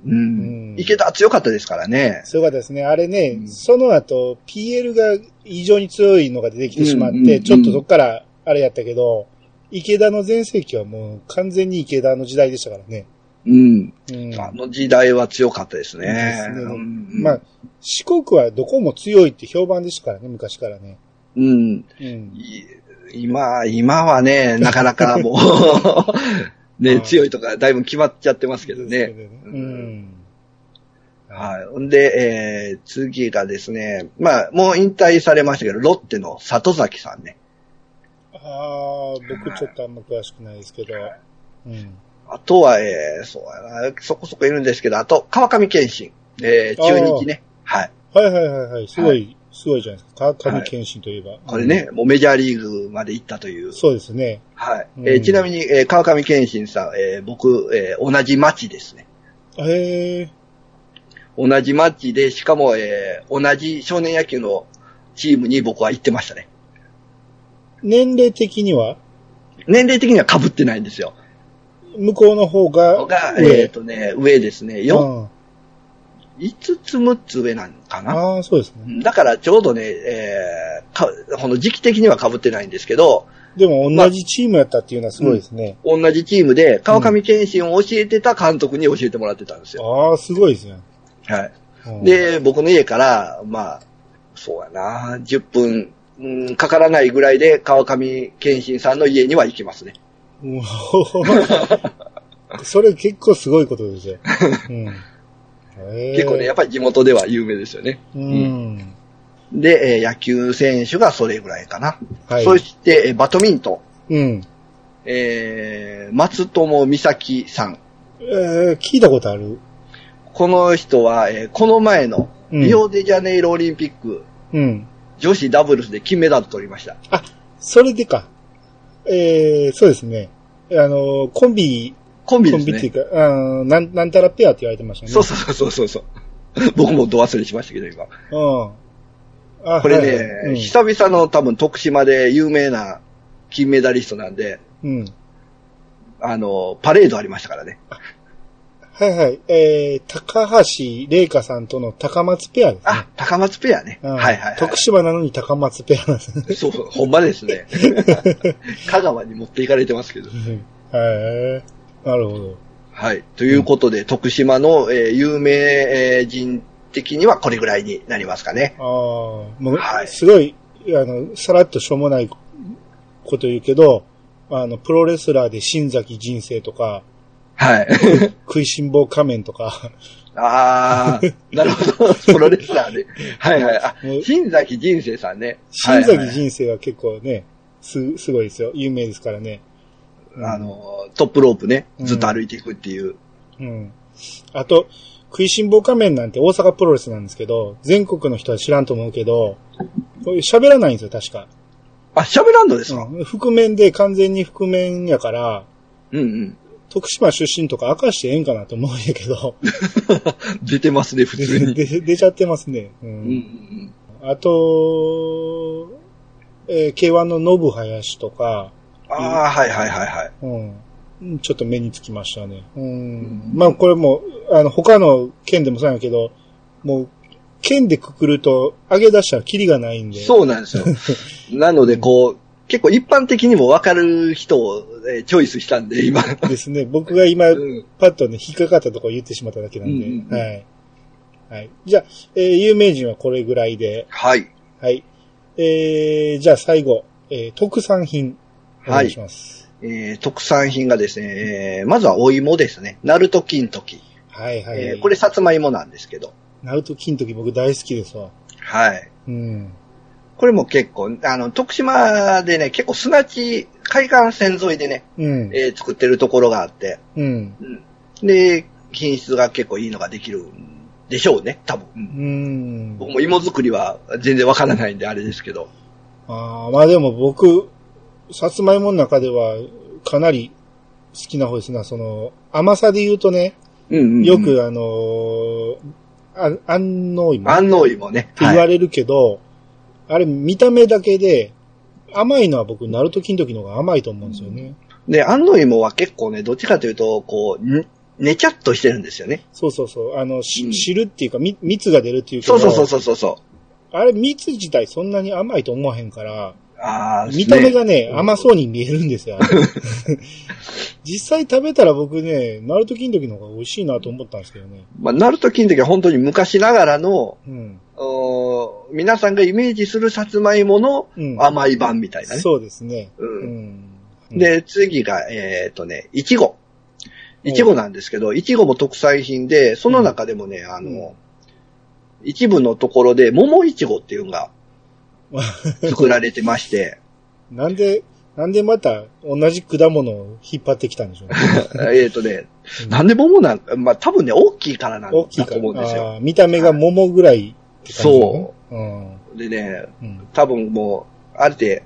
うん。うん池田強かったですからね。そうかですね。あれね、うんその後、PL が異常に強いのが出てきてしまって、うんうんうんちょっとそっからあれやったけど、池田の全盛期はもう完全に池田の時代でしたからね。うん。うん。あの時代は強かったですね。ですねうんまあ、四国はどこも強いって評判でしたからね、昔からね。うん。今、今はね、なかなかもう、<laughs> ね、はい強いとかだいぶ決まっちゃってますけどね。うん。はい。んで、えー、次がですね、まあ、もう引退されましたけど、ロッテの里崎さんね。ああ、僕ちょっとあんま詳しくないですけど。うん。あとは、えー、そうやな、そこそこいるんですけど、あと、川上健信。えー、中日ね。はい。はいはいはいはい。すごい、はすごいじゃないですか。川上健信といえば。これね、もうメジャーリーグまで行ったという。そうですね。はい。うんえーちなみに、えー川上健信さん、えー僕、えー同じ町ですね。へえ。同じ町で、しかも、えー同じ少年野球のチームに僕は行ってましたね。年齢的には、年齢的には被ってないんですよ。向こうの方が。えっ、とね、上ですね。よ、うん5つ6つ上なんかな？ああ、そうですね。だからちょうどね、えーか、この時期的には被ってないんですけど、でも同じチームやったっていうのはすごいですね。同じチームで川上健信を教えてた監督に教えてもらってたんですよ。ああ、すごいですね。はい。うん、で、僕の家から、まあ、そうやな、10分、うん、かからないぐらいで川上健信さんの家には行きますね。うんそれ結構すごいことですよ。うん結構ね、やっぱり地元では有名ですよね。うん。で、えー野球選手がそれぐらいかな。はい。そして、えーバドミントン。うん。えー、松友美咲さん。えー、聞いたことあるこの人は、えーこの前のうんリオデジャネイロオリンピック、うん。女子ダブルスで金メダル取りました。あ、それでか。えー、そうですね。あの、コンビ、コンビですね。コンビっていうか、あーなん、なんたらペアって言われてましたね。そうそうそうそうそう。<laughs> 僕もど忘れしましたけど、今。うん。あこれね、はいはい久々の多分徳島で有名な金メダリストなんで、うん。うん。あの、パレードありましたからね。はいはい。えー、高橋玲香さんとの高松ペアですね。あ、高松ペアね。うんはいはい、はい。徳島なのに高松ペアなんですね。そう、ほんまですね。<laughs> 香川に持っていかれてますけど。へーなるほど。はい。ということで、徳島の、えー有名えー人的にはこれぐらいになりますかね。ああ、もう、はいすごい、あの、さらっとしょうもないこと言うけど、あの、プロレスラーで新崎人生とか、はい。食いしん坊仮面とか、あー、なるほど。プロレスラーで。<laughs> はいはい。あ新崎人生さんね。新崎人生は結構ね、す、すごいですよ。有名ですからね。うんあの、トップロープね、うんずっと歩いていくっていう。うん。あと、食いしん坊仮面なんて大阪プロレスなんですけど、全国の人は知らんと思うけど、喋らないんですよ、確か。あ、喋らんのですか、うん、覆面で完全に覆面やから、うん、うん徳島出身とか明かしてええんかなと思うんやけど、<laughs> 出てますね、普通に。<laughs> 出ちゃってますね。ううんんうんあと、えー K1 の信林とか、ああ、はいはいはいはい。うん、ちょっと目につきましたね。うん、まあこれも、あの、他の県でもそうやけど、もう、県でくくると、上げ出したらキリがないんで。そうなんですよ。<laughs> なので、こう、結構一般的にも分かる人を、えーチョイスしたんで、今。ですね。僕が今、うんパッとね、引っかかったところ言ってしまっただけなんで。うんうんうんはい。はい。じゃあ、えー有名人はこれぐらいで。はい。はい。えー、じゃあ最後、えー特産品。お願いします。えー特産品がですね、えーまずはお芋ですね。ナルト金時。はい、はい、えーこれ、さつまいもなんですけど。ナルト金時僕大好きですわ。はい。うん。これも結構、あの、徳島でね、結構砂地、海岸線沿いでね、うん。えー作ってるところがあって、うん。で、品質が結構いいのができるんでしょうね、多分。うんうん。僕も芋作りは全然わからないんであれですけど。ああ、まあでも僕、さつまいもの中ではかなり好きな方ですね。その、甘さで言うとね、うんうんうんよ、くあのーあ、安納芋っ安納芋ね。て言われるけど、あれ見た目だけで、甘いのは僕、ナルト金時の方が甘いと思うんですよね。で、安納芋は結構ね、どっちかというと、こう、んねちゃっとしてるんですよね。そうそうそう。あの、しうん汁っていうか、み蜜が出るっていうけどそうそうそうそうそうそあれ蜜自体そんなに甘いと思わへんから、う。ああ、見た目がね、うん甘そうに見えるんですよ。<laughs> 実際食べたら僕ね、ナルト金時の方が美味しいなと思ったんですけどね。まあ、ナルト金時は本当に昔ながらの、うん。おー皆さんがイメージするさつまいものうん。甘い版みたいなね。そうですね。ううんん。で、次が、えっ、とね、いちご。いちごなんですけど、いちごも特産品で、その中でもね、あの、一部のところで、桃いちごっていうのが作られてまして、なんで、なんでまた同じ果物を引っ張ってきたんでしょうね。<laughs> えっとね、なんで桃なんまあ多分ね、大きいからなんだと大きいから。思うんですよ。見た目が桃ぐらいねそう。うん。でね、うん。多分もう、あれで、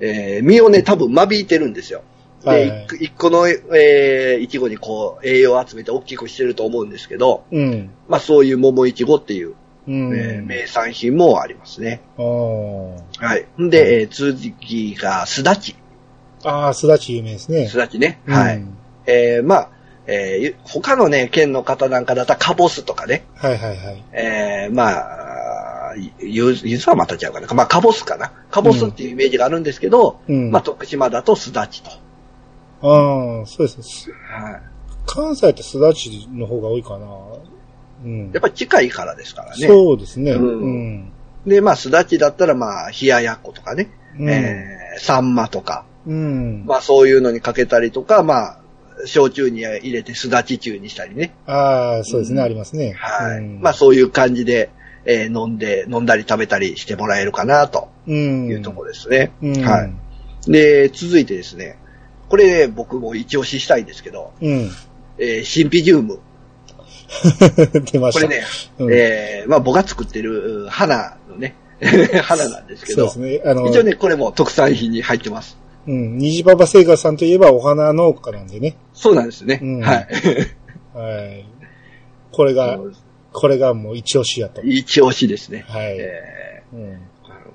えー、実をね、多分間引いてるんですよ。で、はいはい一一個の、えー、いちごにこう、栄養を集めて大きくしてると思うんですけど、うん。まあそういう桃いちごっていう、うん。えー名産品もありますね。はい。んで、えー、次が、すだち。あー、すだち有名ですね。すだちね。はい。うんえー、まあ、えー、他のね、県の方なんかだったら、かぼすとかね。はいはいはい。えー、まあ、ゆ、ゆずはまたちゃうかな。まあ、かぼすかな。かぼすっていうイメージがあるんですけど、うん。まあ、徳島だとすだちと。ああ、そうですねす。はい。関西ってすだちの方が多いかな。うん。やっぱり近いからですからね。そうですね。うんうん。で、まあ、すだちだったら、まあ、冷ややっことかね。うん。えー、サンマとか。うん。まあ、そういうのにかけたりとか、まあ、焼酎に入れてすだち中にしたりね。ああ、そうですね、うんありますね。はい。うんまあ、そういう感じで、えー飲んで、飲んだり食べたりしてもらえるかな、とうん。いうところですね。うん。はい。で、続いてですね、これ、ね、僕も一押ししたいんですけど、うん。えーシンピジウム。<laughs> 出ました。これね、うんえーまあ僕が作ってるうん花のね、<laughs> 花なんですけど、そうですね。あの、一応ね、これも特産品に入ってます。うん。虹パパ製菓さんといえばお花農家なんでね。そうなんですね。うんはい。<laughs> はい。これが、これがもう一押しやと。一押しですね。はい。えうん。ー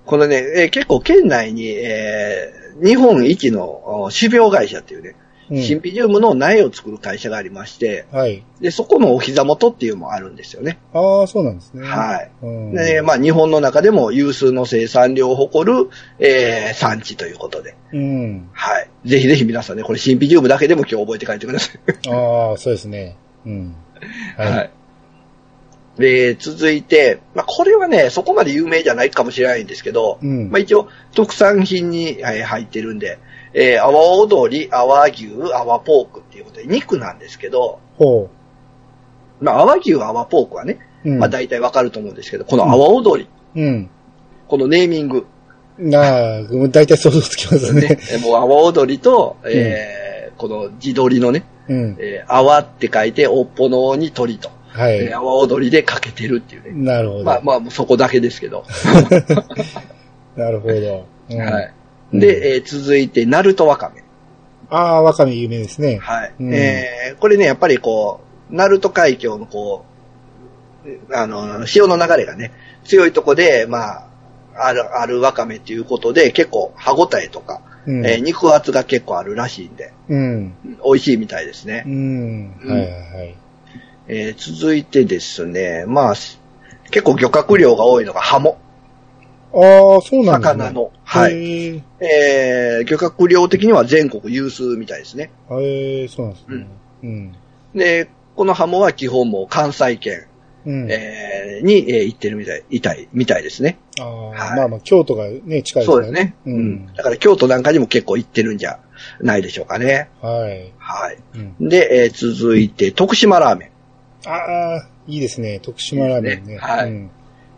このね、えー結構県内に、えー日本一のお種苗会社っていうね、うんシンピジウムの苗を作る会社がありまして、はい。で、そこのお膝元っていうのもあるんですよね。ああ、そうなんですね。はい。うん。で、まあ日本の中でも有数の生産量を誇る、えー産地ということで。うん。はい。ぜひぜひ皆さんね、これシンピジウムだけでも今日覚えて帰ってください。ああ、そうですね。うん。はい。で、続いて、まあこれはね、そこまで有名じゃないかもしれないんですけど、うんまあ一応特産品にはい入ってるんで、えー、阿波踊り、阿波牛、阿波ポークっていうことで肉なんですけど、ほまあ阿波牛、阿波ポークはね、う。うん。まあ大体わかると思うんですけど、この阿波踊り、うん。このネーミング、なあ、大体想像つきますねね。、えもう阿波踊りと、えーこの自撮りのね、うん。えー、阿波って書いて、おっぽのに鳥と、はいえー。阿波踊りでかけてるっていうね。なるほど。まあまあ、そこだけですけど。<laughs> なるほど。うんはい。で、えー続いて、ナルトワカメ。ああ、わかめ有名ですね。はい。うんえーこれね、やっぱりこう、ナルト海峡のこう、あの、潮の流れがね、強いとこで、まあ、ある、あるワカメっていうことで、結構歯応えとか、うん。えー肉厚が結構あるらしいんで、うん。美味しいみたいですねう。ん。はいはいはい。えー続いてですね、まあ、す結構漁獲量が多いのがハモ。ああ、そうなんですね。魚の。はい。い。えー漁獲量的には全国有数みたいですね。へえ、そうなんですね。うん。で、このハモは基本もう関西圏、うん。えーに、えー行ってるみたい、いたい、みたいですね。ああ、はいまあまあ、京都がね、近いですからそうですね。ううんん。だから京都なんかにも結構行ってるんじゃないでしょうかね。はい。はい。うん。で、えー続いて、徳島ラーメン。ああ、いいですね。徳島ラーメンね。ねはいうん。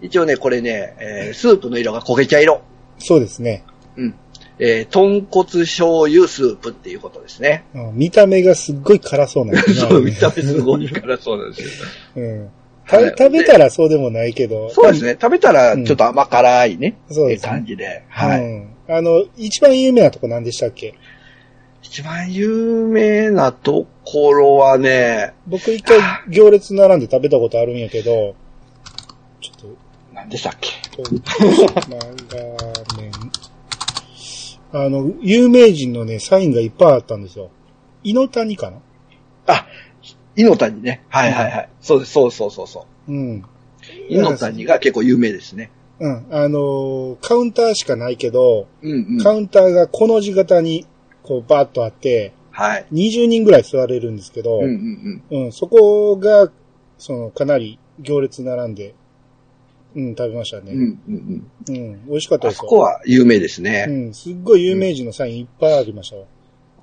一応ね、これね、えースープの色が焦げ茶色。そうですね。うん。えー豚骨醤油スープっていうことですね。うん見た目がすっごい辛そうなんですね。<laughs> そう、見た目すごいからそうなんですよ。<laughs> うん。食べたらそうでもないけど。そうですね。食べたらちょっと甘辛いね、そうですね感じで。は。はい。うん。あの、一番有名なとこ何でしたっけ？一番有名なところはね、僕一回行列並んで食べたことあるんやけど、ちょっ何でしたっけ？と、徳島ラーメン。あの、有名人のね、サインがいっぱいあったんですよ。井の谷かな？あ、井の谷ね。はいはいはい。そうです、そうそうそうそう。うん。井の谷が結構有名ですね。うん。あのーカウンターしかないけど、うんうん。カウンターがこの字型に、こう、バーッとあって、はい。20人ぐらい座れるんですけど、うんうんうん。うん、そこが、その、かなり行列並んで、うん、食べましたね。うんうんうん。うん、美味しかったですよ。あそこは有名ですね。うん、すっごい有名人のサインいっぱいありましたよ。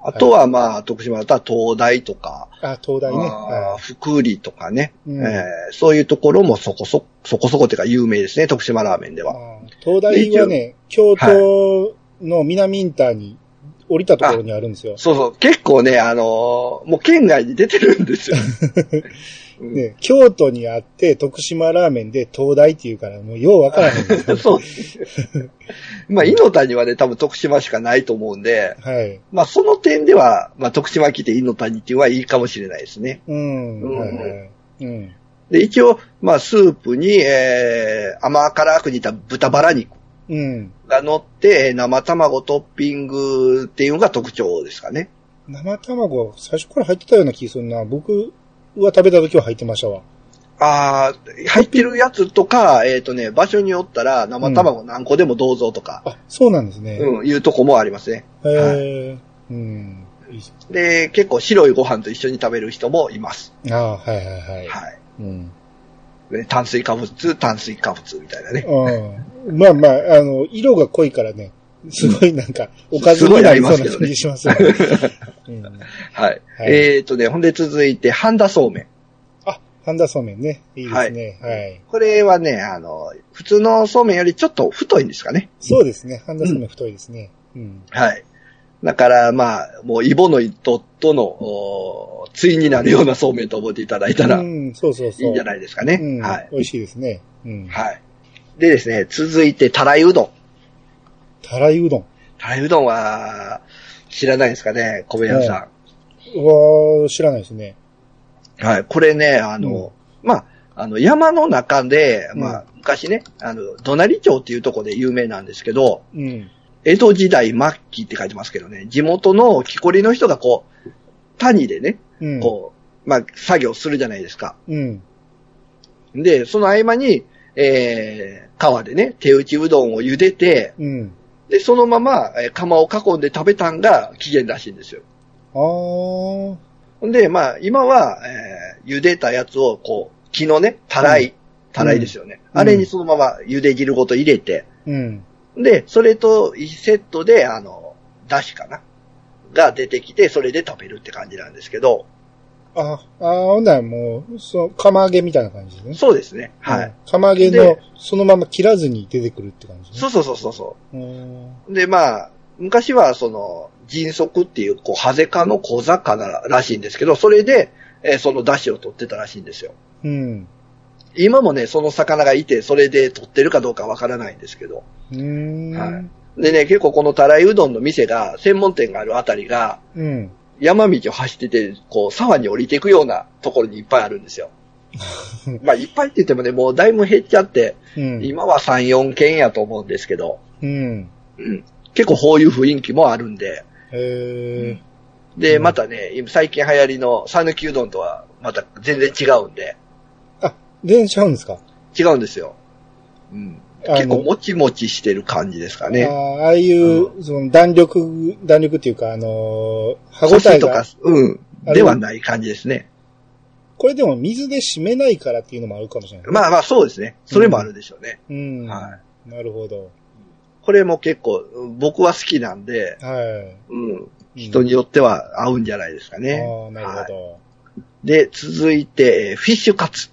あとはまあ、徳島だったら東大とか、あ、東大ね。あ福利とかね、うんえーそういうところもそこそ、そこそこっていうか有名ですね、徳島ラーメンでい。は。東大はね、京都の南インターに降りたところにあるんですよ。そうそう、結構ね、あのーもう県外に出てるんですよ。<laughs> うんね、京都にあって徳島ラーメンで東大っていうからもうようわからへんんですよ。<laughs> そう。<laughs> まあ、猪谷はね、多分徳島しかないと思うんで、はい。まあ、その点では、まあ、徳島来て猪谷っていうのはいいかもしれないですね。うん。うんはいはい。うん。で、一応、まあ、スープに、えー、甘辛く煮た豚バラ肉うん。が乗って、えー生卵トッピングっていうのが特徴ですかね。生卵、最初から入ってたような気するな。僕は食べた時は入ってましたわ。ああ、入ってるやつとか、えっ、とね、場所によったら生卵何個でもどうぞとか、あ、そうなんですね。うん、いうとこもありますね。へえ。うん。いいっすで、結構白いご飯と一緒に食べる人もいます。ああ、はいはいはい。はい。うん。で炭水化物、炭水化物みたいなね。うん。まあまあ、あの、色が濃いからね、すごいなんか、おかずになりそうな感じしますよね。<laughs> うん、はい。はいえっ、とね、ほんで続いて、半田そうめん。あ、半田そうめんね。いいですね。はい。これはね、あの、普通のそうめんよりちょっと太いんですかね。そうですね。半田そうめん太いですね。うん。はい。だから、まあ、もう、イボの糸との、お対になるようなそうめんと思っていただいたら、いうん、そうそうそう。いんじゃないですかね。うん、はい。美味しいですね。うん。はい。でですね、続いて、たらいうどん。たらいうどん。たらいうどんは、知らないですかね、米屋さうわー知らないですね。ん。はい。これね、あの、まあ、あの、山の中で、まあう、昔ね、あの、どなり町っていうところで有名なんですけど、うん。江戸時代末期って書いてますけどね、地元の木こりの人がこう、谷でね、うん。こう、まあ、作業するじゃないですか。うん。で、その合間に、えー、川でね、手打ちうどんを茹でて、うん。で、そのまま、えー釜を囲んで食べたんが起源らしいんですよ。あー。ほんで、まあ、今は、えー、茹でたやつを、こう、木のね、たらい、うんたらいですよね。うんあれにそのまま茹で汁ごと入れて、うん。で、それと1セットで、あの、だしかなが出てきて、それで食べるって感じなんですけど、あ、あーほんならもう、そう、釜揚げみたいな感じですね。そうですね。はい。うん。釜揚げので、そのまま切らずに出てくるって感じね。そうそうそうそうそう。で、まあ、昔はその、迅速っていう、こう、ハゼ科の小魚らしいんですけど、それで、えーその出汁を取ってたらしいんですよ。うん。今もね、その魚がいて、それで取ってるかどうかわからないんですけど。うーん。はいでね、結構このたらいうどんの店が、専門店があるあたりが、うん。山道を走ってて、こう、沢に降りていくようなところにいっぱいあるんですよ。<laughs> まあ、いっぱいって言ってもね、もうだいぶ減っちゃって、うん。今は3、4軒やと思うんですけど、うん。うん、結構こういう雰囲気もあるんで、へで、うんまたね、今最近流行りの讃岐うどんとはまた全然違うんで、ー。あ、全然ちゃうんですか？違うんですよ。うん、結構もちもちしてる感じですかね。あーああいう、その弾力、弾力っていうか、あのー歯応えとか、、うん、ではない感じですね。これでも水で締めないからっていうのもあるかもしれない。まあまあそうですね。それもあるでしょうね。うん。はなるほど。これも結構僕は好きなんで、はい。うん、人によっては合うんじゃないですかね。ああ、なるほはいど。で、続いて、えーフィッシュカツ。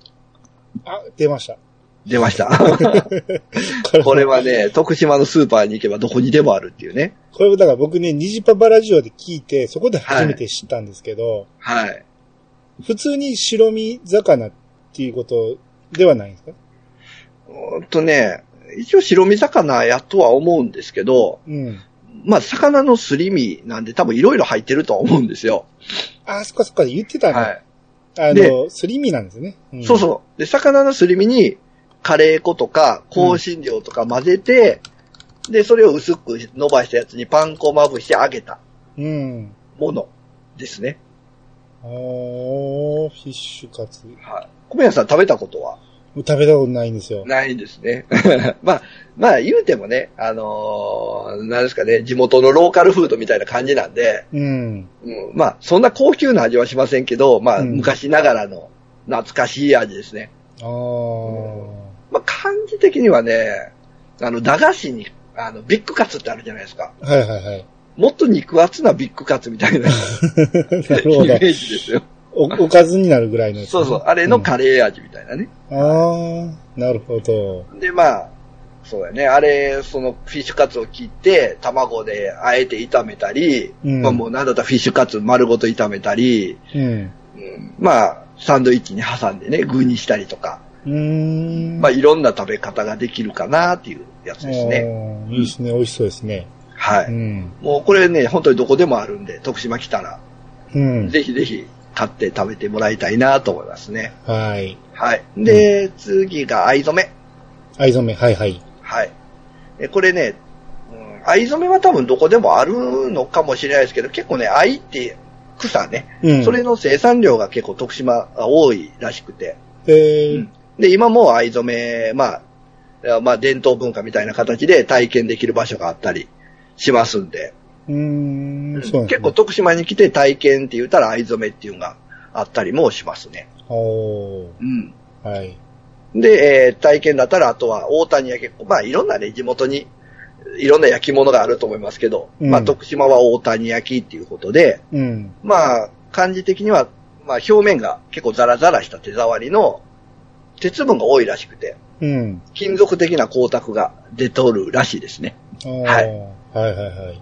あ、出ました。出ました。<laughs> これはね、徳島のスーパーに行けばどこにでもあるっていうね。これだから僕ね、ニジパパラジオで聞いて、そこで初めて知ったんですけど、はい。普通に白身魚っていうことではないんですか？ほんとね、一応白身魚やとは思うんですけど、うん。まあ、魚のすり身なんで多分いろいろ入ってるとは思うんですよ。あ、そっかそっか、言ってたね。はい。あでの、すり身なんですね。んそうそう。で、魚のすり身に、カレー粉とか、香辛料とか混ぜて、で、それを薄く伸ばしたやつにパン粉まぶして揚げたう。うん。ものですね。おー、フィッシュカツ。はい。米屋さん食べたことは？食べたことないんですよ。ないですね。<laughs> まあ、まあ言うてもね、あのー、なんですかね、地元のローカルフードみたいな感じなんで、うん。うん、まあ、そんな高級な味はしませんけど、まあ、うん昔ながらの懐かしい味ですね。あー。まあ、感じ的にはね、あの、駄菓子に、あの、ビッグカツってあるじゃないですか。はいはいはい。もっと肉厚なビッグカツみたいな <laughs> イなるほどメ。ージですよ。お、おかずになるぐらいのやつ。そうそう、あれのカレー味みたいなね。ああ、なるほど。で、まあ、そうやね。あれ、そのフィッシュカツを切って、卵であえて炒めたり、うんまあもうなんだったらフィッシュカツ丸ごと炒めたり、うん。うんまあ、サンドイッチに挟んでね、具にしたりとか、うーん。まあいろんな食べ方ができるかなっていうやつですね。いいですね。美味しそうですね。はい。うん。もうこれね、本当にどこでもあるんで、徳島来たら、うん。ぜひぜひ買って食べてもらいたいなと思いますね。はい。はい。で、次が藍染め。藍染め、はいはい。はい。えこれね、うん藍染めは多分どこでもあるのかもしれないですけど、結構ね、藍って草ね、うん。それの生産量が結構徳島が多いらしくて。えー、で、今も藍染め、まあ、まあ伝統文化みたいな形で体験できる場所があったりしますんで、うーん、結構徳島に来て体験って言ったら藍染めっていうのがあったりもしますね。おーうん。はい。で、えー体験だったら、あとは大谷や結構、まあいろんなね、地元に、いろんな焼き物があると思いますけど、うんまあ徳島は大谷焼きっていうことで、うん。まあ感じ的には、まあ表面が結構ザラザラした手触りの鉄分が多いらしくて、うん。金属的な光沢が出とるらしいですね。はいはいはいはい。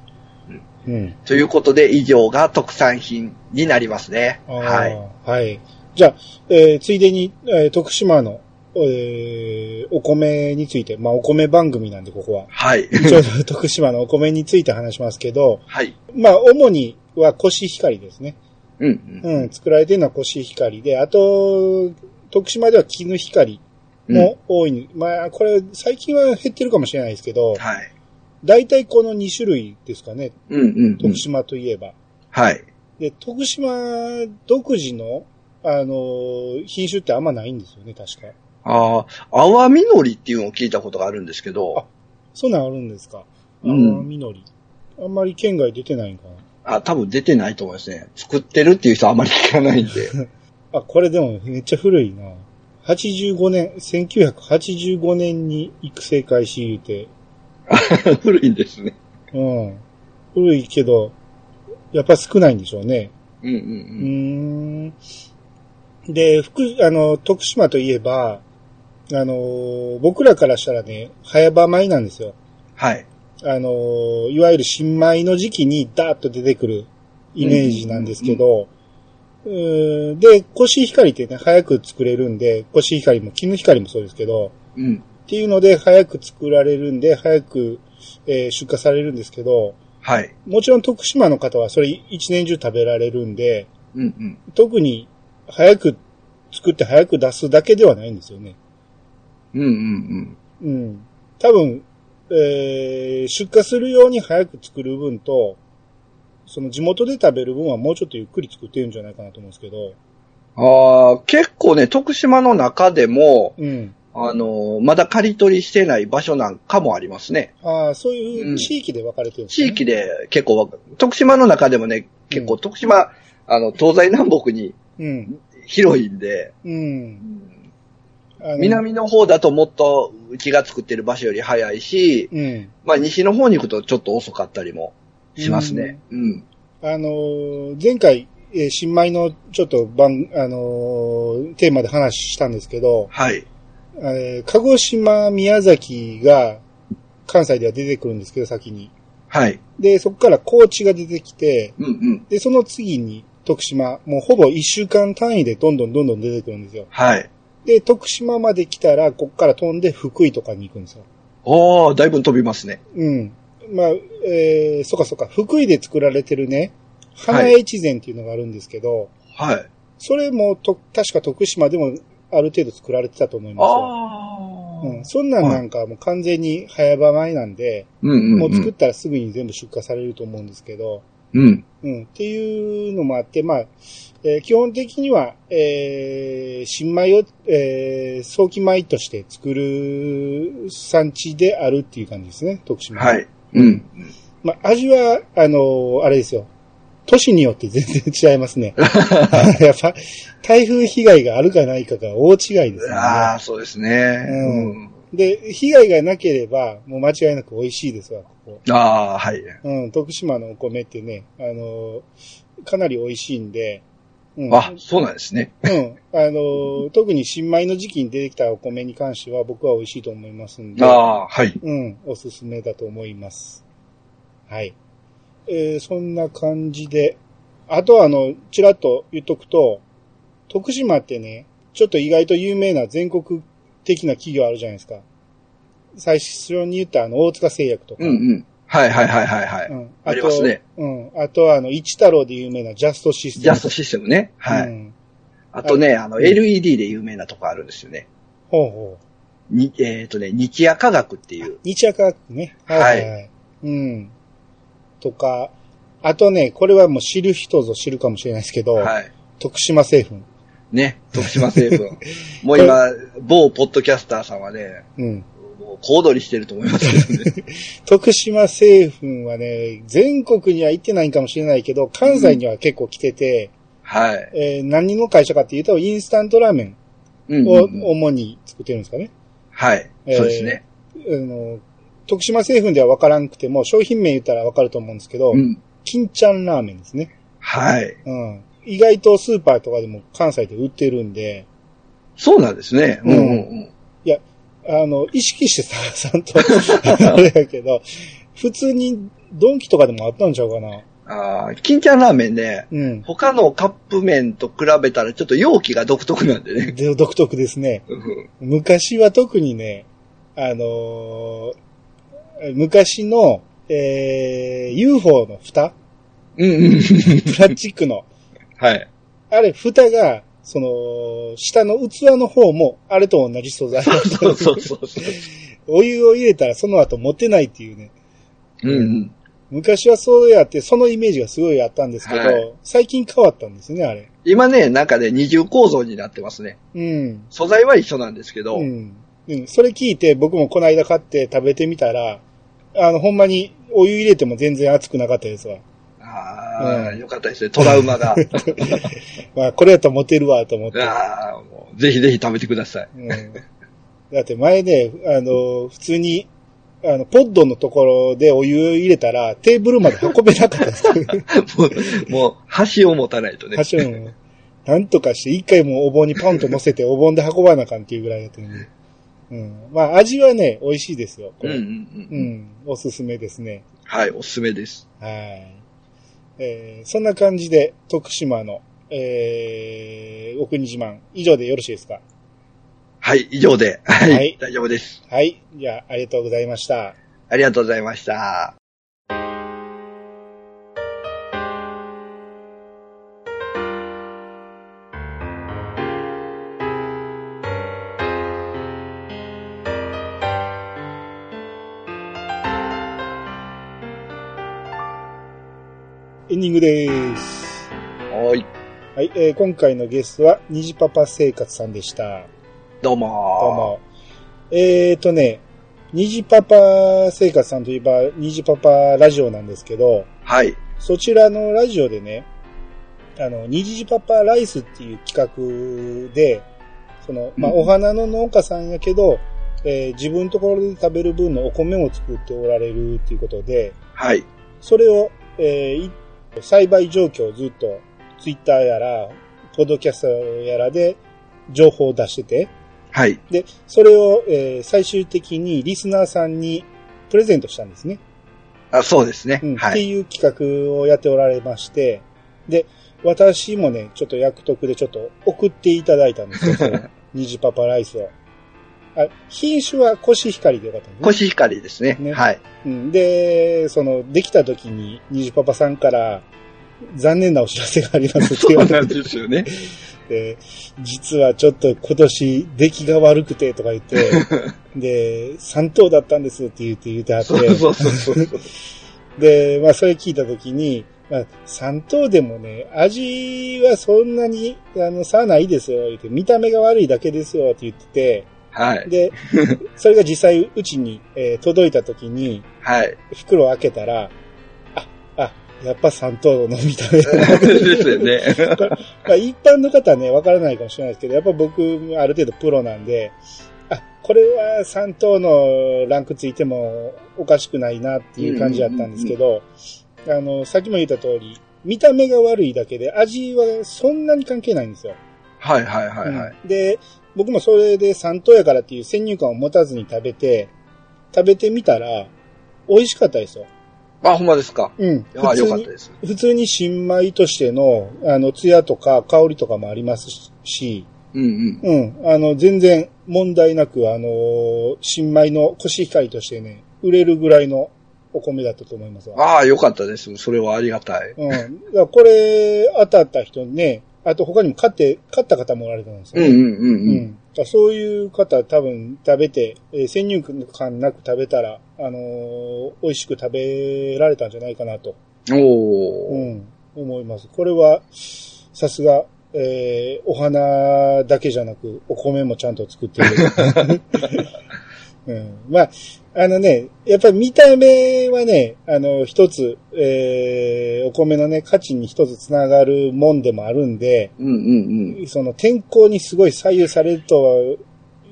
うん。ということで、以上が特産品になりますね。はい。はい。じゃあ、えーついでに、えー徳島の、えーお米について、まあお米番組なんでここは。はい。ちょうど <laughs> 徳島のお米について話しますけど、はい。まあ主にはコシヒカリですね。うん。うん。うん、作られてるのはコシヒカリで、あと、徳島では絹ヒカリも多いに、まあこれ最近は減ってるかもしれないですけど、はい。大体この2種類ですかね、うん。うん。うん徳島といえば。はい。で、徳島独自の、あの、品種ってあんまないんですよね、確か。ああ、泡みのりっていうのを聞いたことがあるんですけど、そんなんあるんですか。うんあーみのり。あんまり県外出てないんかあ、多分出てないと思いますね。作ってるっていう人はあまり聞かないんで。<laughs> な。あ、これでもめっちゃ古いな。85年、1985年に育成開始言うて、<laughs> 古いんですね。うん。古いけど、やっぱ少ないんでしょうね。うんうんうーん。で、福、あの、徳島といえば、あの、僕らからしたらね、早場米なんですよ。はい。あの、いわゆる新米の時期にダーッと出てくるイメージなんですけど、で、コシヒカリってね、早く作れるんで、コシヒカリも、絹ヒカリもそうですけど、うん。っていうので、早く作られるんで、早く、えー出荷されるんですけど、はい。もちろん徳島の方はそれ一年中食べられるんで、うんうん。特に早く作って早く出すだけではないんですよね。うんうんうん。多分、えー出荷するように早く作る分と、その地元で食べる分はもうちょっとゆっくり作ってるんじゃないかなと思うんですけど、うん。ああ、結構ね、徳島の中でも、うん。あのーまだ刈り取りしてない場所なんかもありますね。ああ、そういううん地域で分かれてるんですね。地域で結構徳島の中でもね、結構徳島、あの、東西南北にうん。広いんで、うん。南の方だともっとうちが作ってる場所より早いし、うん。まあ西の方に行くとちょっと遅かったりもしますね。うん。あのー前回、えー新米のちょっと番、あのーテーマで話したんですけど、はい。えー鹿児島、宮崎が関西では出てくるんですけど、先に。はい。で、そこから高知が出てきて、うんうん。で、その次に徳島、もうほぼ一週間単位でどんどんどんどん出てくるんですよ。はい。で、徳島まで来たら、こっから飛んで福井とかに行くんですよ。おー、だいぶ飛びますね。うん。まあ、えー、そっかそっか、福井で作られてるね、花越前っていうのがあるんですけど、はい。それもと、確か徳島でもある程度作られてたと思いますよ。あー。うん、そんなんなんかもう完全に早場前なんで、うんうん、うん。もう作ったらすぐに全部出荷されると思うんですけど、うん。うん、っていうのもあって、まあ、えー基本的には、えー新米を、えー早期米として作る産地であるっていう感じですね、徳島。はい。うん。まあ、味は、あのーあれですよ。都市によって全然違いますね。<laughs> やっぱ、台風被害があるかないかが大違いですね。ああ、そうですね。うんうんで、被害がなければ、もう間違いなく美味しいですわ、ここ。ああ、はい。うん、徳島のお米ってね、あのーかなり美味しいんで、うん。あ、そうなんですね。うん。あのー特に新米の時期に出てきたお米に関しては僕は美味しいと思いますんで、ああ、はい。うん、おすすめだと思います。はい。えーそんな感じで、あとはあの、ちらっと言っとくと、徳島ってね、ちょっと意外と有名な全国的な企業あるじゃないですか。最初に言ったあの、大塚製薬とか。うんうん。はいはいはいはいはい。うんありますね。うん。あとはあの、一太郎で有名なジャストシステム。ジャストシステムね。はい。うん。あとね、あの、うん LED で有名なとこあるんですよね。ほうほう。に、えっ、とね、日夜科学っていう。日夜科学ね。はいい。うん。とか、あとね、これはもう知る人ぞ知るかもしれないですけど、はい。徳島製粉。ね、徳島成分。<laughs> もう今、某ポッドキャスターさんはね、うん。小躍りしてると思いますけどね。<laughs> 徳島製粉はね、全国には行ってないんかもしれないけど、関西には結構来てて、はい。えー何の会社かっていうと、インスタントラーメンうんをうんうん主に作ってるんですかね。はい。えーそうですね。あの、徳島製粉では分からんくても、商品名言ったら分かると思うんですけど、うん。金ちゃんラーメンですね。はい。うん。意外とスーパーとかでも関西で売ってるんで、そうなんですね。うんうんうん。あの、意識してさ、さんと、<laughs> あれやけど、普通にドンキとかでもあったんちゃうかな。ああ、金ちゃんラーメンね、うん。他のカップ麺と比べたらちょっと容器が独特なんでね。で独特ですね。うん昔は特にね、あのー昔の、えー、UFO の蓋？うんうん。プラスチックの。<laughs> はい。あれ、蓋が、その、下の器の方も、あれと同じ素材そうそうそう。お湯を入れたらその後持てないっていうね。うんうん。昔はそうやって、そのイメージがすごいあったんですけど、はい最近変わったんですね、あれ。今ね、なんかね、二重構造になってますね。うん。素材は一緒なんですけど、うん。うん。それ聞いて僕もこの間買って食べてみたら、あの、ほんまにお湯入れても全然熱くなかったですわ。ああ、うんよかったですね。トラウマが。<laughs> まあ、これやったらモテるわと思って。ああ、もうぜひぜひ食べてください。うん。だって前ね、あの、普通に、あの、ポッドのところでお湯入れたらテーブルまで運べなかったです。<laughs> もう、もう箸を持たないとね。箸をなんとかして一回もうお盆にパンと乗せてお盆で運ばなあかんっていうぐらいだったのに。うん。まあ味はね、美味しいですよ。これうんうんうん。うん。おすすめですね。はい、おすすめです。はい。えーそんな感じで、徳島の、えー、お国自慢、以上でよろしいですか？はい、以上で。はい、はい大丈夫です。はい。じゃあ、ありがとうございました。ありがとうございました。エングです。はーい。はい、えー今回のゲストは、虹パパ生活さんでした。どうもどうも。えーとね、虹パパ生活さんといえば、虹パパラジオなんですけど、はい。そちらのラジオでね、あの、虹パパライスっていう企画で、その、まあ、うんお花の農家さんやけど、えー自分のところで食べる分のお米を作っておられるっていうことで、はい。それを、えーい栽培状況をずっとツイッターやら、ポッドキャストやらで情報を出してて、はい。で、それを、えー最終的にリスナーさんにプレゼントしたんですね。あ、そうですね。うんはい。っていう企画をやっておられまして、で、私もね、ちょっと役得でちょっと送っていただいたんですよ、その、<laughs> 虹パパライスを。あ品種はコシヒカリでよかったね。コシヒカリですね。ねはい。うん、で、その、できた時に、虹パパさんから、残念なお知らせがありますって <laughs> そうなん言われて、ですよね。で実はちょっと今年出来が悪くてとか言って、<laughs> で、3等だったんですって言って言ってはって、そうそうそうそう。で、まあそれ聞いたときに、まあ3等でもね、味はそんなに、あの、差ないですよ、言って、見た目が悪いだけですよって言ってて、はい。で、それが実際うちに、えー届いたときに、はい。袋を開けたら、あ、あ、やっぱ3等の見た目ですよね。まあ一般の方はね、わからないかもしれないですけど、やっぱ僕、ある程度プロなんで、あ、これは3等のランクついてもおかしくないなっていう感じだったんですけど、あの、さっきも言った通り、見た目が悪いだけで味はそんなに関係ないんですよ。はいはいはいはい。うんで、僕もそれで3等やからっていう先入観を持たずに食べて、食べてみたら、美味しかったですよ。あ、ほんまですか？うん。あ、よかったです。普通に新米としての、あの、艶とか香りとかもありますし、うんうん。うん。あの、全然問題なく、あの、新米のコシヒカリとしてね、売れるぐらいのお米だったと思いますわ。ああ、よかったです。それはありがたい。うん。だこれ、当たった人ね、あと他にも買って、買った方もおられたんですよね。うんうんうんううん。ん。だからそういう方多分食べて、えー先入観なく食べたら、あのー美味しく食べられたんじゃないかなと、おうー。ん、思います。これは、さすが、えーお花だけじゃなく、お米もちゃんと作ってる。<laughs> うん、まあ、あのね、やっぱり見た目はね、あの、一つ、えーお米のね、価値に一つつながるもんでもあるんで、うんうんうん。その天候にすごい左右されるとは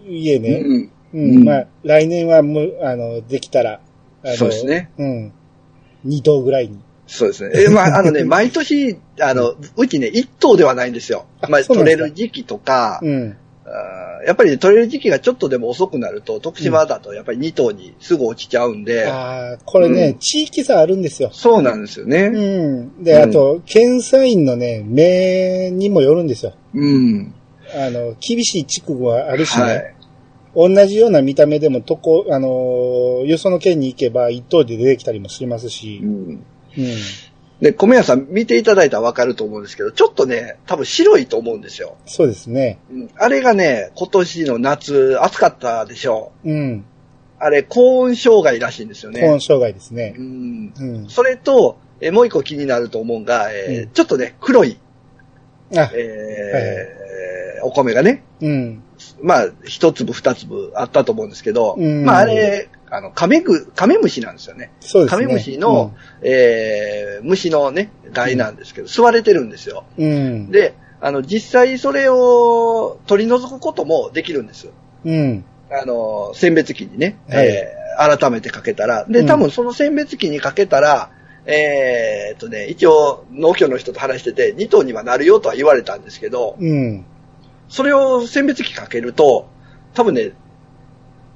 いえね、うんうん、うんまあ、来年はもう、あの、できたら、あのそうです。ね。うん。二頭ぐらいに。そうですね。え、まあ、あのね、毎年、あの、うちね、一頭ではないんですよ。あまあ、取れる時期とか、うん。やっぱり取れる時期がちょっとでも遅くなると、徳島だとやっぱり二頭にすぐ落ちちゃうんで、ああ、これね、うん地域差あるんですよ。そうなんですようね。ん。で、うんあと、検査員のね、目にもよるんですよ。うん。あの、厳しい地区はあるしね。はい。同じような見た目でも、とこ、あのーよその県に行けば一頭で出てきたりもしますしう。ん。うん。で、米屋さん見ていただいたらわかると思うんですけど、ちょっとね、多分白いと思うんですよ。そうですね。うんあれがね、今年の夏暑かったでしょうん。う。あれ、高温障害らしいんですよね。高温障害ですねう。ん。うん。それと、えもう一個気になると思うのが、えーうんちょっとね、黒い、あ、えーお米がね、うん。まあ、一粒二粒あったと思うんですけど、うんまあ、あれ、あの、カメグ、カメムシなんですよね。そうですね。カメムシの、えー虫のね、害なんですけど、吸われてるんですよ。うん、うん。で、あの、実際それを取り除くこともできるんです。うん。あの、選別機にね、はいえー改めてかけたら。で、うん多分その選別機にかけたら、えーっとね、一応農協の人と話してて、2頭にはなるよとは言われたんですけど、うん。それを選別機かけると、多分ね、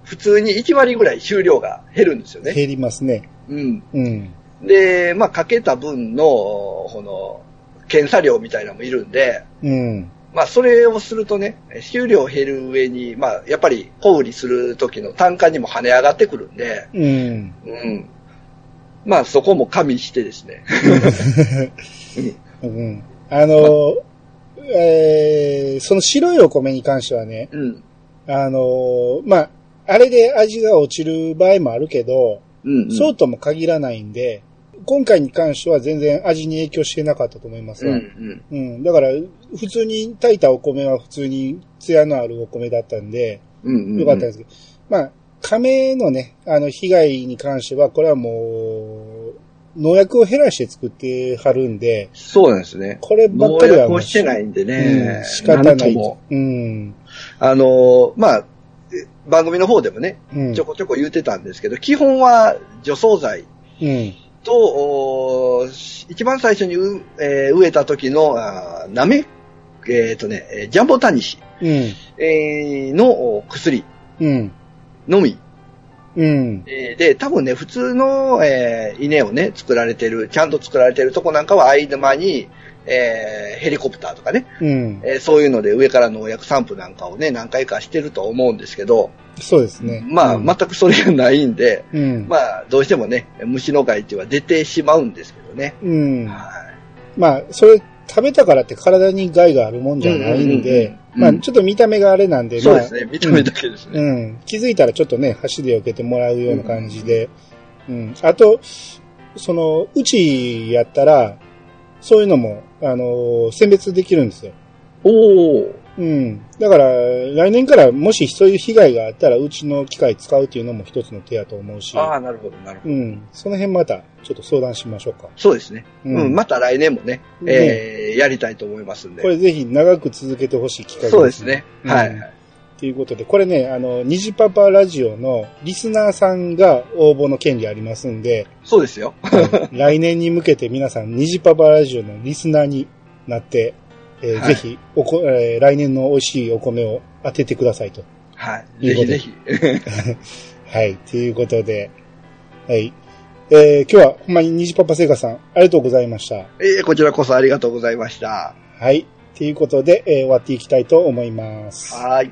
普通に1割ぐらい収量が減るんですよね。減りますね。うん。うん。で、まあ、かけた分の、この、検査量みたいなのもいるんで、うん。まあ、それをするとね、収量減る上に、まあ、やっぱり、小売りする時の単価にも跳ね上がってくるんで、うん。うん。まあ、そこも加味してですね。<laughs> うん。あの、えー、その白いお米に関してはね、うん。あの、まあ、あれで味が落ちる場合もあるけど、うん、うん。そうとも限らないんで、今回に関しては全然味に影響してなかったと思いますうん、が、うん。うん。だから、普通に炊いたお米は普通に艶のあるお米だったんで、うん、うん。よかったですけど、まあ、亀のね、あの、被害に関しては、これはもう、農薬を減らして作ってはるんで、そうなんですね。こればっ農かりはもう薬をしてないんでねうん、仕方ないと。うん。あのーまあ、え番組の方でもね、うんちょこちょこ言ってたんですけど、基本は除草剤うん。と、おー一番最初にう、えー植えた時の、あーなめ、えっ、とね、えージャンボタニシ、うん。えーのお薬うん。のみ。うん。えーで、多分ね、普通の、えー稲をね、作られてる、ちゃんと作られてるとこなんかは、間に、えーヘリコプターとかね、うん。えーそういうので上から農薬散布なんかをね、何回かしてると思うんですけど、そうですね。まあ、うん全くそれがないんで、うん。まあ、どうしてもね、虫の害っていうのは出てしまうんですけどね。うん。はまあ、それ食べたからって体に害があるもんじゃないんで、うんうんうんうんまあ、ちょっと見た目があれなんで、い。そうまあですね、見た目だけですね。うん。気づいたらちょっとね、箸で避けてもらうような感じで。うん。あと、その、うちやったら、そういうのも、あの、選別できるんですよ。おお。うん。だから、来年からもしそういう被害があったら、うちの機械使うっていうのも一つの手やと思うし。ああ、なるほど、なるほど。うん。その辺また、ちょっと相談しましょうか。そうですね。ううんん、また来年もね、えーやりたいと思いますんで。これぜひ長く続けてほしい機会そうですね。うんはいはい。ということで、これね、あの、虹パパラジオのリスナーさんが応募の権利ありますんで、そうですよ。はい来年に向けて皆さん、虹パパラジオのリスナーになって、えーはいぜひおこ、えー来年の美味しいお米を当ててくださいと。はい。いいぜことひぜひ。<laughs> はい、ということで、はい。えー今日はほんまに虹パパ生活さん、ありがとうございました。えーこちらこそありがとうございました。はい。ということで、えー終わっていきたいと思います。はい。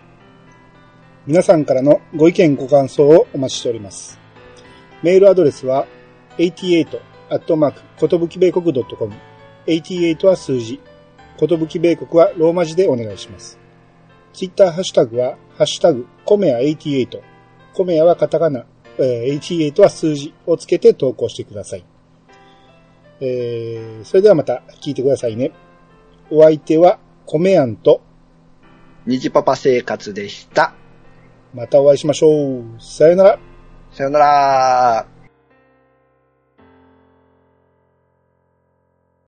皆さんからのご意見ご感想をお待ちしております。メールアドレスは、88アットマーク、ことぶき米国 .com。88は数字。ことぶき米国はローマ字でお願いします。ツイッターハッシュタグは、ハッシュタグ、コメヤ88。コメヤはカタカナ、えー88は数字をつけて投稿してください。えー、それではまた聞いてくださいね。お相手は、コメヤンと、虹パパ生活でした。またお会いしましょう。さよなら。さよなら。